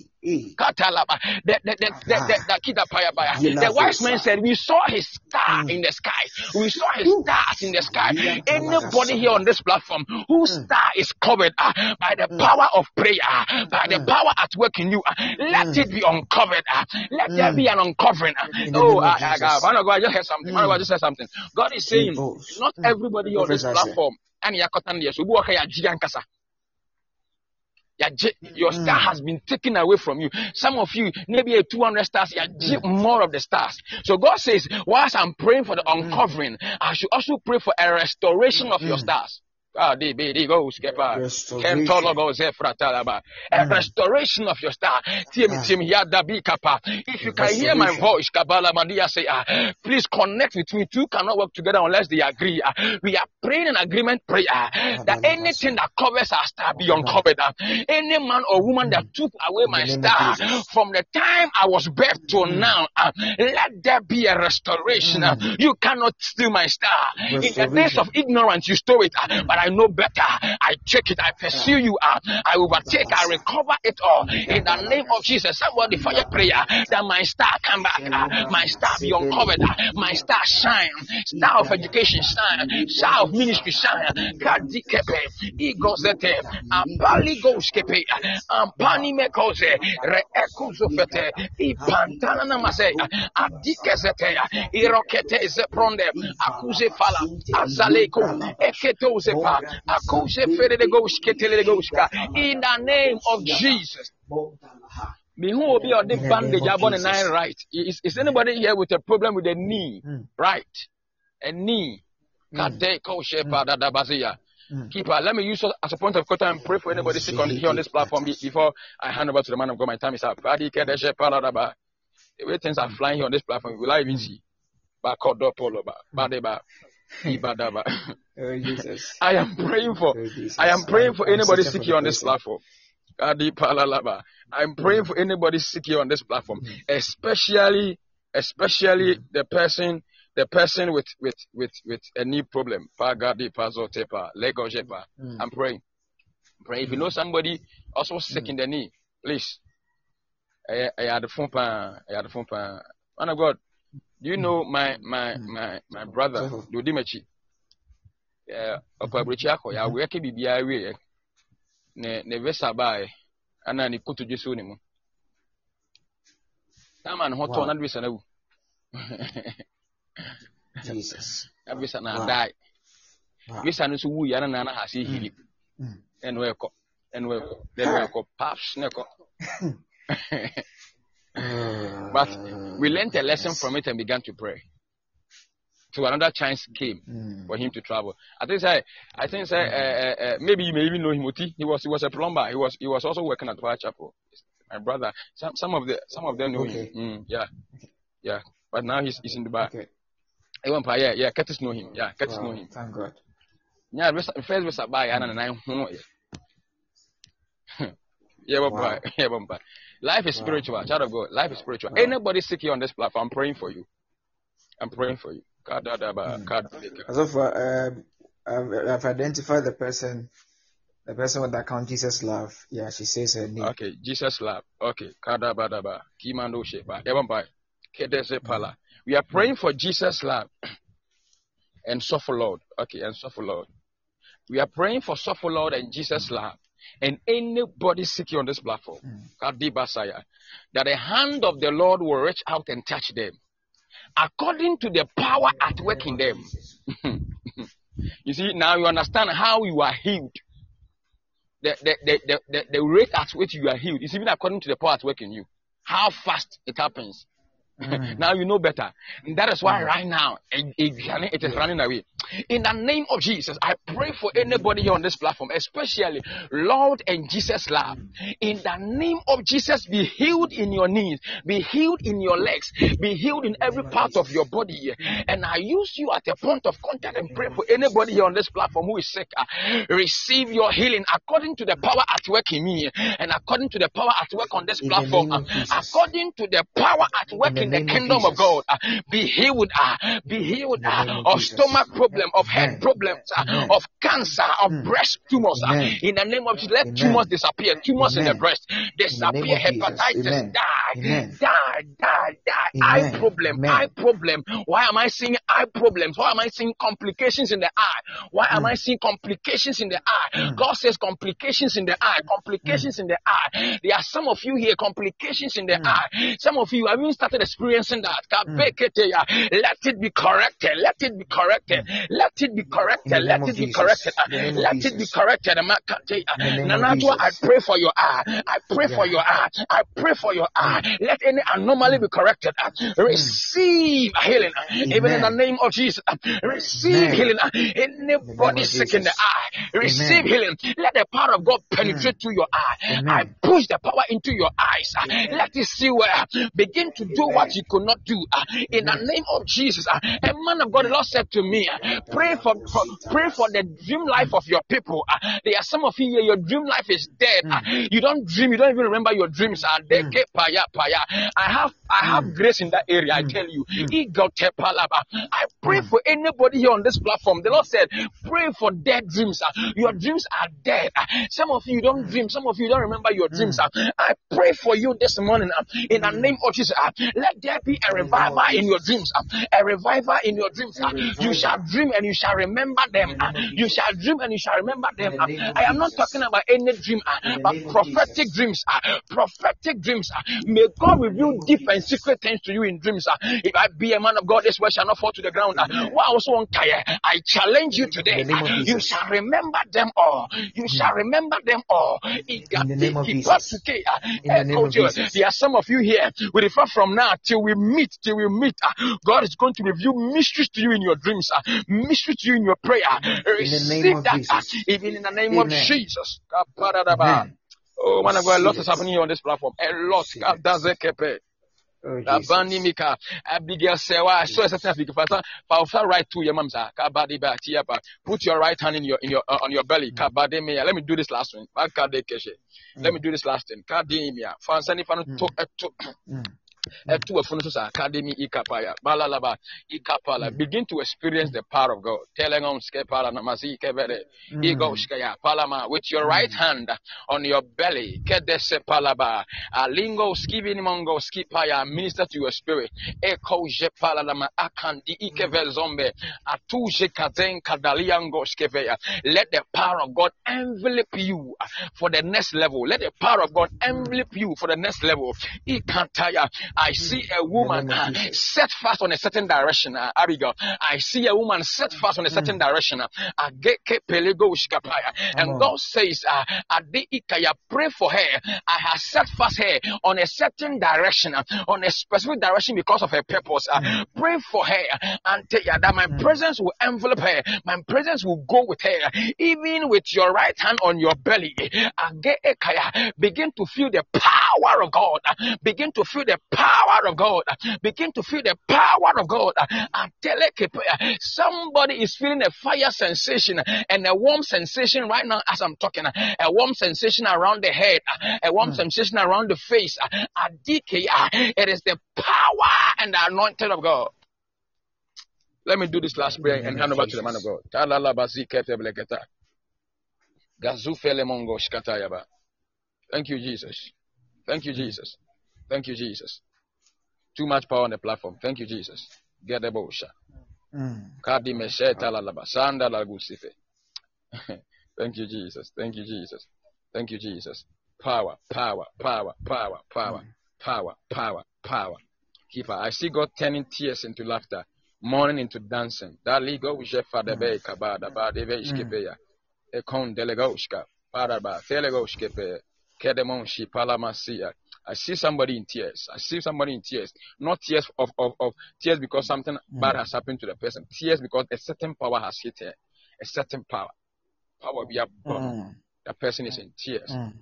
Katalaba. The, the, the, the, the, the, kita paya paya. Gila the wise man said, We saw his star in the sky. We saw his stars in the sky. Anybody here on this platform whose star is covered uh, by the power of prayer, uh, by the power at work in you, uh, let it be uncovered. uh, let there be an uncovering. Oh, uh, uh, Jesus. man of God, I just heard something. God, I just said something. God is saying, not everybody on this platform. And yakotan yes, ubu waka ya jigankasa. Yagye- Mm-hmm. Your star has been taken away from you. Some of you, maybe a 200 stars, yagye mm. more of the stars. So God says, whilst I'm praying for the mm. uncovering, I should also pray for a restoration of your mm. stars. Ah, go, Skepa. Restoration. Kentolo go Zefra Talaba. A restoration of your star. Tim, Tim, Yada Bi Kappa. If you can hear my voice, Kabbalah Mandia say, ah, please connect with me. Two cannot work together unless they agree. ah. we are praying an agreement prayer that anything that covers our star be uncovered. ah. any man or woman that took away my the name of star from the time I was birthed to now, ah, let there be a restoration. ah. you cannot steal my star. In the days of ignorance, you stole it, ah, but I know better. I take it, I pursue you, ah. I overtake, I recover it all. In the name of Jesus, somebody fire prayer. That my star come back, my star be uncovered, my star shine, star of education shine, star of ministry shine. Kadikepe, igozete, ampali goskepe, ampani mekose, re ekuzofete, ipantana namase, adikezete, irokete zepronde, akuze fala, azaleko, eketo zepa, akuse fere de goskete de goska. In the name of Jesus. Me who will be on the bandage upon the nine right? Is, is anybody here with a problem with a knee? Mm. Right. A knee. Kade koshe pada. Mm. Keeper, let me use as a point of contact and pray for anybody sick on here on this platform before I hand over to the man of God. My time is up. Adi kede she pada da. The way things are flying here on this platform, we will I even see? Kodo polo ba. Ba de ba. Ibada ba. Oh, Jesus. I am praying for Oh, I am praying for anybody sick here on this platform. I'm praying for anybody sick here on this platform, especially especially the person the person with with with with a knee problem. Pagadi pazotepa legojepa. Mm. I'm praying. I'm praying. If you know somebody also sick in the knee, please. I had the phone pan. I had the phone pan. Man of God, do you know my my my my brother So- Mechi? Yeah, ọkọ abirichi akọ ya awụ eke bibi awie ya ne ne vesa baa ana ne koto dwe so ne mu. Tama ne ho na vesa na wu. Na vesa na. Wow. Visa no nso wu ya na na na ha se hili. Ɛna ɛkɔ ɛna ɛkɔ ɛna ɛkɔ paps na ɛkɔ but we learned a lesson from it and began to pray so another chance came Mm. for him to travel i think say i think say uh, uh, maybe you may even know him Oti. he was he was a plumber he was he was also working at Chapel. my brother some some of the some of them know Okay. him mm, yeah yeah but now he's, he's in Dubai Okay. Even yeah yeah Curtis know him yeah Curtis know him Thank God. yeah first visa buy and then I know yeah Wow. yeah life is Wow. spiritual child of God life is spiritual Wow. anybody sick here on this platform I'm praying for you I'm praying for you God, da, da, ba, Mm. God, As of uh, um, I've, I've identified the person, the person with the account Jesus love. Yeah, she says her name. okay Jesus love. Okay kada ba da ba kimando sheba kedese pala. We are praying for Jesus love. And suffer Lord. Okay and suffer Lord. We are praying for suffer Lord and Jesus love. And anybody seeking on this platform Mm. That the hand of the Lord will reach out and touch them according to the power at work in them. you see, now you understand how you are healed. The, the, the, the, the, rate at which you are healed is even according to the power at work in you. How fast it happens. Mm. now you know better. And that is why right now it, it, is running away. In the name of Jesus, I pray for anybody here on this platform, especially Lord and Jesus love. In the name of Jesus, be healed in your knees, be healed in your legs, be healed in every part of your body. And I use you at a point of contact and pray for anybody here on this platform who is sick. Uh, receive your healing according to the power at work in me and according to the power at work on this platform. uh, according to the power at work the in the of kingdom of God. uh, be healed, uh, be healed uh, of of stomach problem, of head problems, of cancer, of Mm. breast tumors. in the name of Jesus, let tumors disappear. Tumors in the breast In the name disappear. Hepatitis die, die, die, die. Eye problem, eye problem. Why am I seeing eye problems? Why am I seeing complications in the eye? Why am I seeing complications in the eye? Mm. God says complications in the eye, complications in the eye. There are some of you here, complications in the eye. Some of you have even started experiencing that. Hmm. Kabeketeya. Let it be corrected. Let it be corrected. Let it be corrected. Let it be corrected. In the name of Let it be corrected. Makateya. In the name of Nanatwa, I pray for your eye. I pray for your eye. I pray for your eye. Hmm. Let any anomaly be corrected. Hmm. Receive healing. Even in the name of Jesus. Receive healing. In the name Anybody sick in the eye. Receive healing. Let the power of God penetrate through your eye. I push the power into your eyes. Let it see where. Begin to do what you could not do. uh, In the name of Jesus. Uh, A man of God, the Lord said to me, uh, pray for, for pray for the dream life of your people. Uh, There are some of you here, your dream life is dead. Uh, You don't dream, you don't even remember your dreams. Uh, they Mm. paya paya. I have I have grace in that area, I tell you. I pray for anybody here on this platform. The Lord said, pray for dead dreams. Uh, Your dreams are dead. Uh, Some of you don't dream, some of you don't remember your dreams. Uh, I pray for you this morning in the name of Jesus. uh, Let there be a name of revival in your dreams. uh, A revival in your dreams. Uh, You shall dream and you shall remember them. Uh, You shall dream and you shall remember them. the uh, I am not talking about any dream, uh, but prophetic dreams. uh, Prophetic dreams. uh, May God reveal deep and secret things to you in dreams. uh, If I be a man of God, this word shall not fall to the ground. uh. Why also on Kaya? I challenge you today. the name uh, of You shall remember them all. You shall remember them all. In the name of Jesus. Igatiki patuke, uh, In the name of Ekojo. Jesus. There are some of you here. We refer from now till we meet, till we meet. uh, God is going to reveal mysteries to you in your dreams, uh, mysteries to you in your prayer. Name Receive that, even in the name of Jesus. Amen. Oh man of God, a lot is happening on this platform. A lot. Receive it. Kadazekepe. Oh, Abani Mika, Abigail Sewa, I saw a certain African fasa, Faufa right to your mamsa, Kabadi ba tiapa. Put your right hand in your in your uh, on your belly, Kabade me. Let me do this last one. Bakade keshe. Let me do this last thing. Kadimia. Fansani fanu to Mm. to Mm. ɛto wafunu so academy ikapaya balalaba ikapala Mm. begin to experience the power of god. Telengom skepala namasi kevere ego skaya palama with your right hand on your belly kedese palaba alingo skibini mongo skipaya minister to your spirit. Eko je palalama akandi ikeve zombe. Atuje kazen kadaliango skeveya let the power of god envelop you for the next level. Let the power of god envelop you for the next level. Ikantaya I see a woman uh, set fast on a certain direction, uh, Abigail. I see a woman set fast on a certain direction. uh, Ageke pelego shikapaya. Come And. God says, uh, ikaya, pray for her. I have set fast her on a certain direction, uh, on a specific direction because of her purpose. uh, Pray for her and tell her that my presence will envelop her. My presence will go with her. Even with your right hand on your belly, begin to feel the power of God. Begin to feel the power of God. Begin to feel the power of God. Atelekepea. Somebody is feeling a fire sensation and a warm sensation right now as I'm talking. A warm sensation around the head, a warm sensation around the face. Adikeya. Ah, it is the power and the anointing of God. Let me do this last prayer and hand over to the man of God. Talalabaziketebleketa. Gazufelemongo shkatayaba. Thank you, Jesus. Thank you, Jesus. Thank you, Jesus. Too much power on the platform. Thank you, Jesus. Get the bosha. Mm. Kadi mesheta la laba. Sanda la. Thank you, Jesus. Thank you, Jesus. Thank you, Jesus. Power, power, power, power, power, mm. power, power, power. Keeper. I see God turning tears into laughter, mourning into dancing. Dali go jefa de mm. be kabada ba de be ishkepeya. Mm. Ekon delegoshka. Paraba. Telegoshkepe. Kedemon shi palamasia. I see somebody in tears. I see somebody in tears. Not tears of, of, of tears because something bad has happened to the person. Tears because a certain power has hit her. A certain power. Power be up. Mm. The person is in tears. Mm.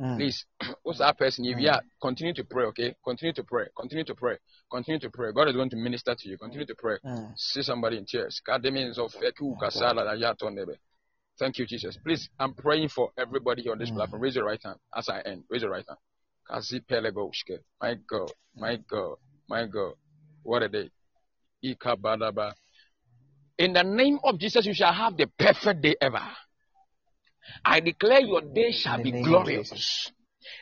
Mm. Please, what's that person? If you are, continue to pray, okay? Continue to pray. Continue to pray. Continue to pray. God is going to minister to you. Continue to pray. Mm. See somebody in tears. God, the of feku kasala da ya tonebe. Thank you, Jesus. Please, I'm praying for everybody on this platform. Raise your right hand as I end. Raise your right hand. Kasi pelegoshke. My God, my God, my God. What a day. Ika badaba. In the name of Jesus, you shall have the perfect day ever. I declare your day shall be glorious.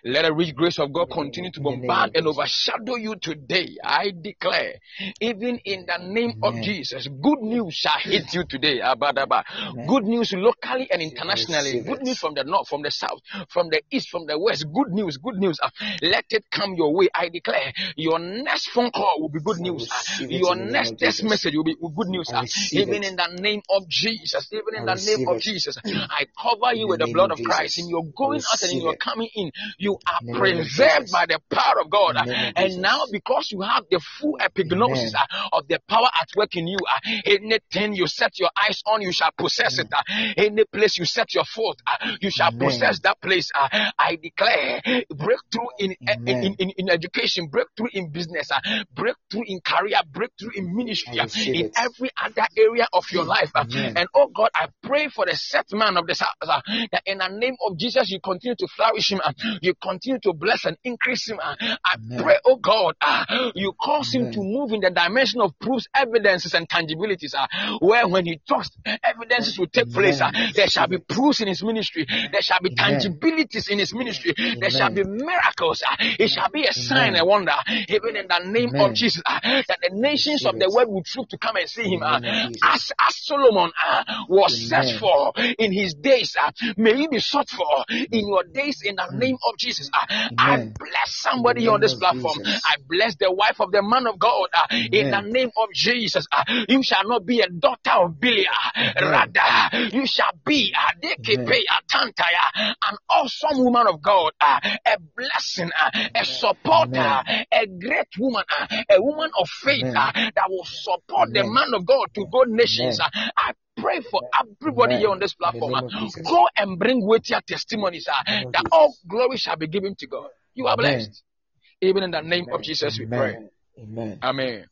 Let the rich grace of God continue to bombard and overshadow you today. I declare, even in the name of Jesus, good news shall hit you today. Abadaba. Good news locally and internationally. Good news from the north, from the south, from the east, from the west. Good news, good news. Ah, Let it come your way. I declare, your next phone call will be good news. Ah, Your in the name next text message will be good news. Ah, Even in the name of Jesus, even in the name of. Jesus, I cover you with the blood of Christ. In your going out and in your coming in, you are In the name of preserved by the power of God. In the name of And now, because you have the full epignosis uh, of the power at work in you, uh, anything you set your eyes on, you shall possess it. uh, Any place you set your foot, you shall possess that place. I declare breakthrough in, in, in, in education, breakthrough in business, breakthrough in career, breakthrough in ministry, in every other area of your life. And oh God, I pray for the set man of the house uh, that in the name of Jesus, you continue to flourish him, you continue to bless and increase him. uh, I Amen. pray, oh God, ah, you cause him to move in the dimension of proofs, evidences, and tangibilities. ah, where when he talks, evidences will take place. ah. There shall be proofs in his ministry. There shall be tangibilities in his ministry. There shall be miracles. ah. it shall be a sign, a wonder, even in the name of Jesus. ah, that the nations of the world will troop to come and see him. the ah. name of Jesus. as, as Solomon ah, was searched for in his days, ah, may he be sought for in your days in the Mm. name of Jesus. ah. I bless somebody on this platform. Jesus. I bless the wife of the man of God uh, in the name of Jesus. uh, you shall not be a daughter of ah, Amen. rather, you shall be an awesome woman of God, a blessing, a supporter, a great woman, a woman of faith that will support the man of God to go nations. I pray for everybody here on this platform. Ah. Jesus. go and bring testimonies In the name of that all glory shall be given to God. You are blessed. Even in the name of Jesus, we pray. Amen. Amen.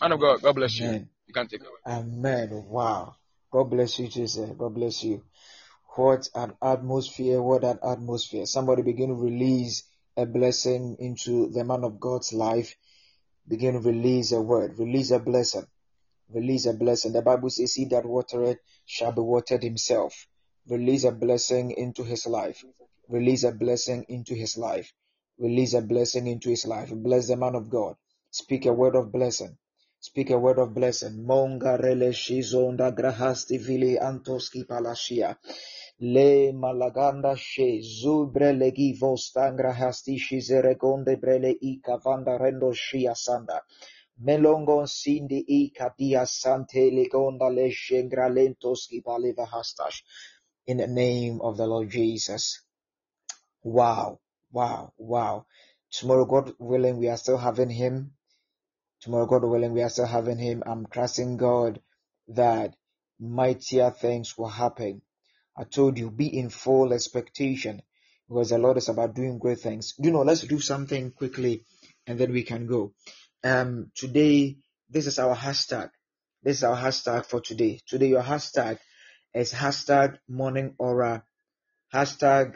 Man of God, God bless you. You can take. Amen. Wow. God bless you, Jesus. God bless you. What an atmosphere. What an atmosphere. Somebody begin to release a blessing into the man of God's life, begin to release a word, release a blessing, release a blessing. The Bible says, He that watereth shall be watered himself. Release a blessing into his life. Release a blessing into his life. Release a blessing into his life. Bless the man of God. Speak a word of blessing. Speak a word of blessing. Monga rele shizonda grahasti vili antoski palashia. Le malaganda she zubre legi vostangra hasti shizeregonde brele i kavanda rendo shia sanda. Melongon sindi i kadia sante legonda le shengra lentoski paliva hastash. In the name of the Lord Jesus. Wow, wow, wow. Tomorrow, God willing, we are still having him. Tomorrow, God willing, we are still having him. I'm trusting God that mightier things will happen. I told you, be in full expectation because the Lord is about doing great things. You know, let's do something quickly and then we can go. Um, today, this is our hashtag. This is our hashtag for today. Today, your hashtag is hashtag morning aura, hashtag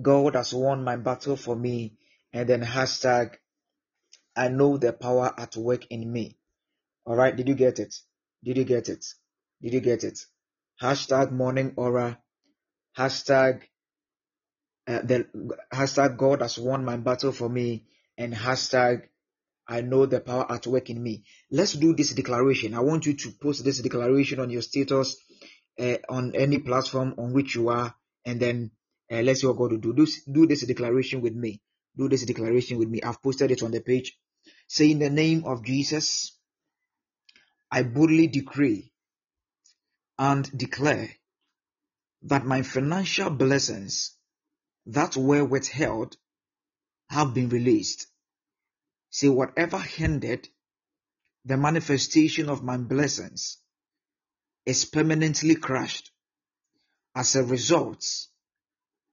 God has won my battle for me, and then hashtag I know the power at work in me. All right, did you get it? Did you get it? Did you get it? Hashtag morning aura, hashtag uh, the hashtag God has won my battle for me, and hashtag I know the power at work in me. Let's do this declaration. I want you to post this declaration on your status uh, on any platform on which you are, and then uh, let's see what God will do. do. Do this declaration with me. Do this declaration with me. I've posted it on the page. Say, in the name of Jesus, I boldly decree and declare that my financial blessings that were withheld have been released. Say, whatever hindered the manifestation of my blessings is permanently crushed. As a result,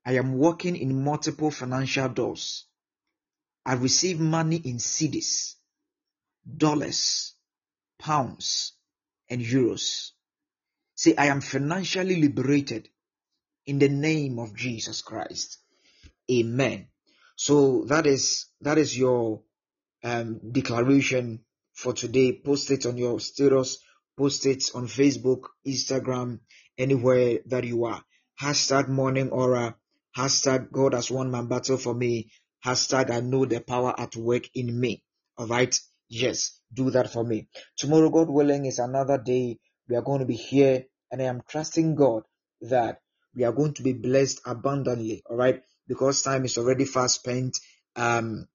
I am working in multiple financial doors. I receive money in cedis, dollars, pounds, and euros. Say, I am financially liberated in the name of Jesus Christ. Amen. So that is that is your um, declaration for today. Post it on your status. Post it on Facebook, Instagram, anywhere that you are. Hashtag morning aura Hashtag God has won my battle for me. Hashtag I know the power at work in me. All right. Yes, do that for me. Tomorrow, God willing, is another day. We are going to be here, and I am trusting God that we are going to be blessed abundantly. All right, because time is already fast spent. Um,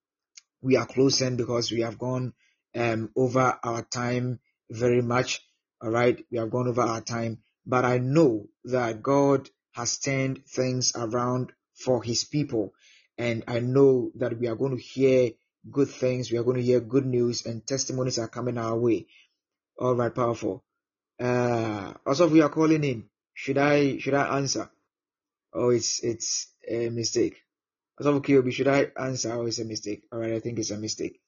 we are closing because we have gone um over our time very much. All right, we have gone over our time, but I know that God has turned things around for his people. And I know that we are going to hear good things. We are going to hear good news and testimonies are coming our way. All right, powerful. Uh, also, we are calling in. Should I, should I answer? Oh, it's, it's a mistake. Also, KOB, should I answer? Oh, it's a mistake. All right. I think it's a mistake.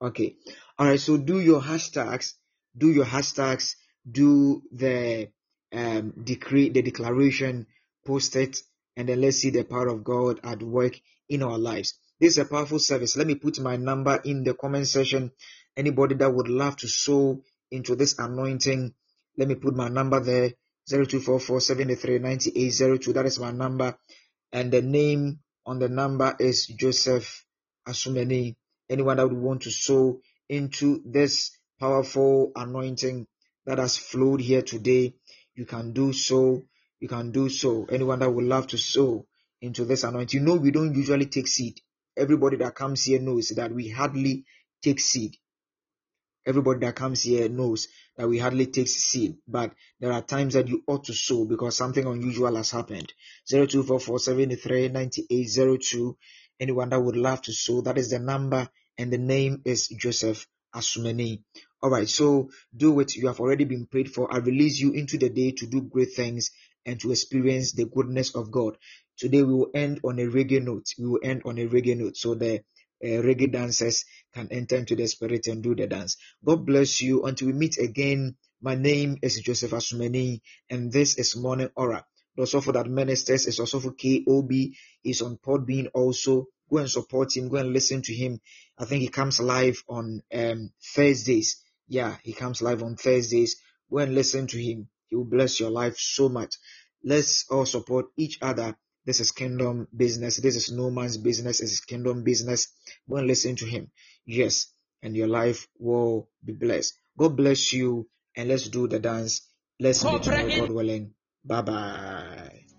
Okay. All right. So do your hashtags, do your hashtags, do the um, decree, the declaration, post it, and then let's see the power of God at work in our lives. This is a powerful service. Let me put my number in the comment section. Anybody that would love to sow into this anointing, let me put my number there 0244 That is my number. And the name on the number is Joseph Asumeni. Anyone that would want to sow into this powerful anointing that has flowed here today, you can do so. You can do so. Anyone that would love to sow into this anointing, you know, we don't usually take seed. Everybody that comes here knows that we hardly take seed. Everybody that comes here knows that we hardly take seed, but there are times that you ought to sow because something unusual has happened. 0244 Anyone that would love to sow, that is the number, and the name is Joseph Asumeni. All right, so do it. You have already been prayed for. I release you into the day to do great things and to experience the goodness of God. Today we will end on a reggae note. We will end on a reggae note so the reggae dancers can enter into the spirit and do the dance. God bless you until we meet again. My name is Joseph Asumeni and this is Morning Aura. The Osofo that ministers is Osofo KOB is on Podbean also. Go and support him. Go and listen to him. I think he comes live on um, Thursdays. Yeah, he comes live on Thursdays. Go and listen to him. He will bless your life so much. Let's all support each other. This is kingdom business. This is no man's business. This is kingdom business. Go and listen to him. Yes, and your life will be blessed. God bless you, and let's do the dance. Let's meet God willing. Bye bye.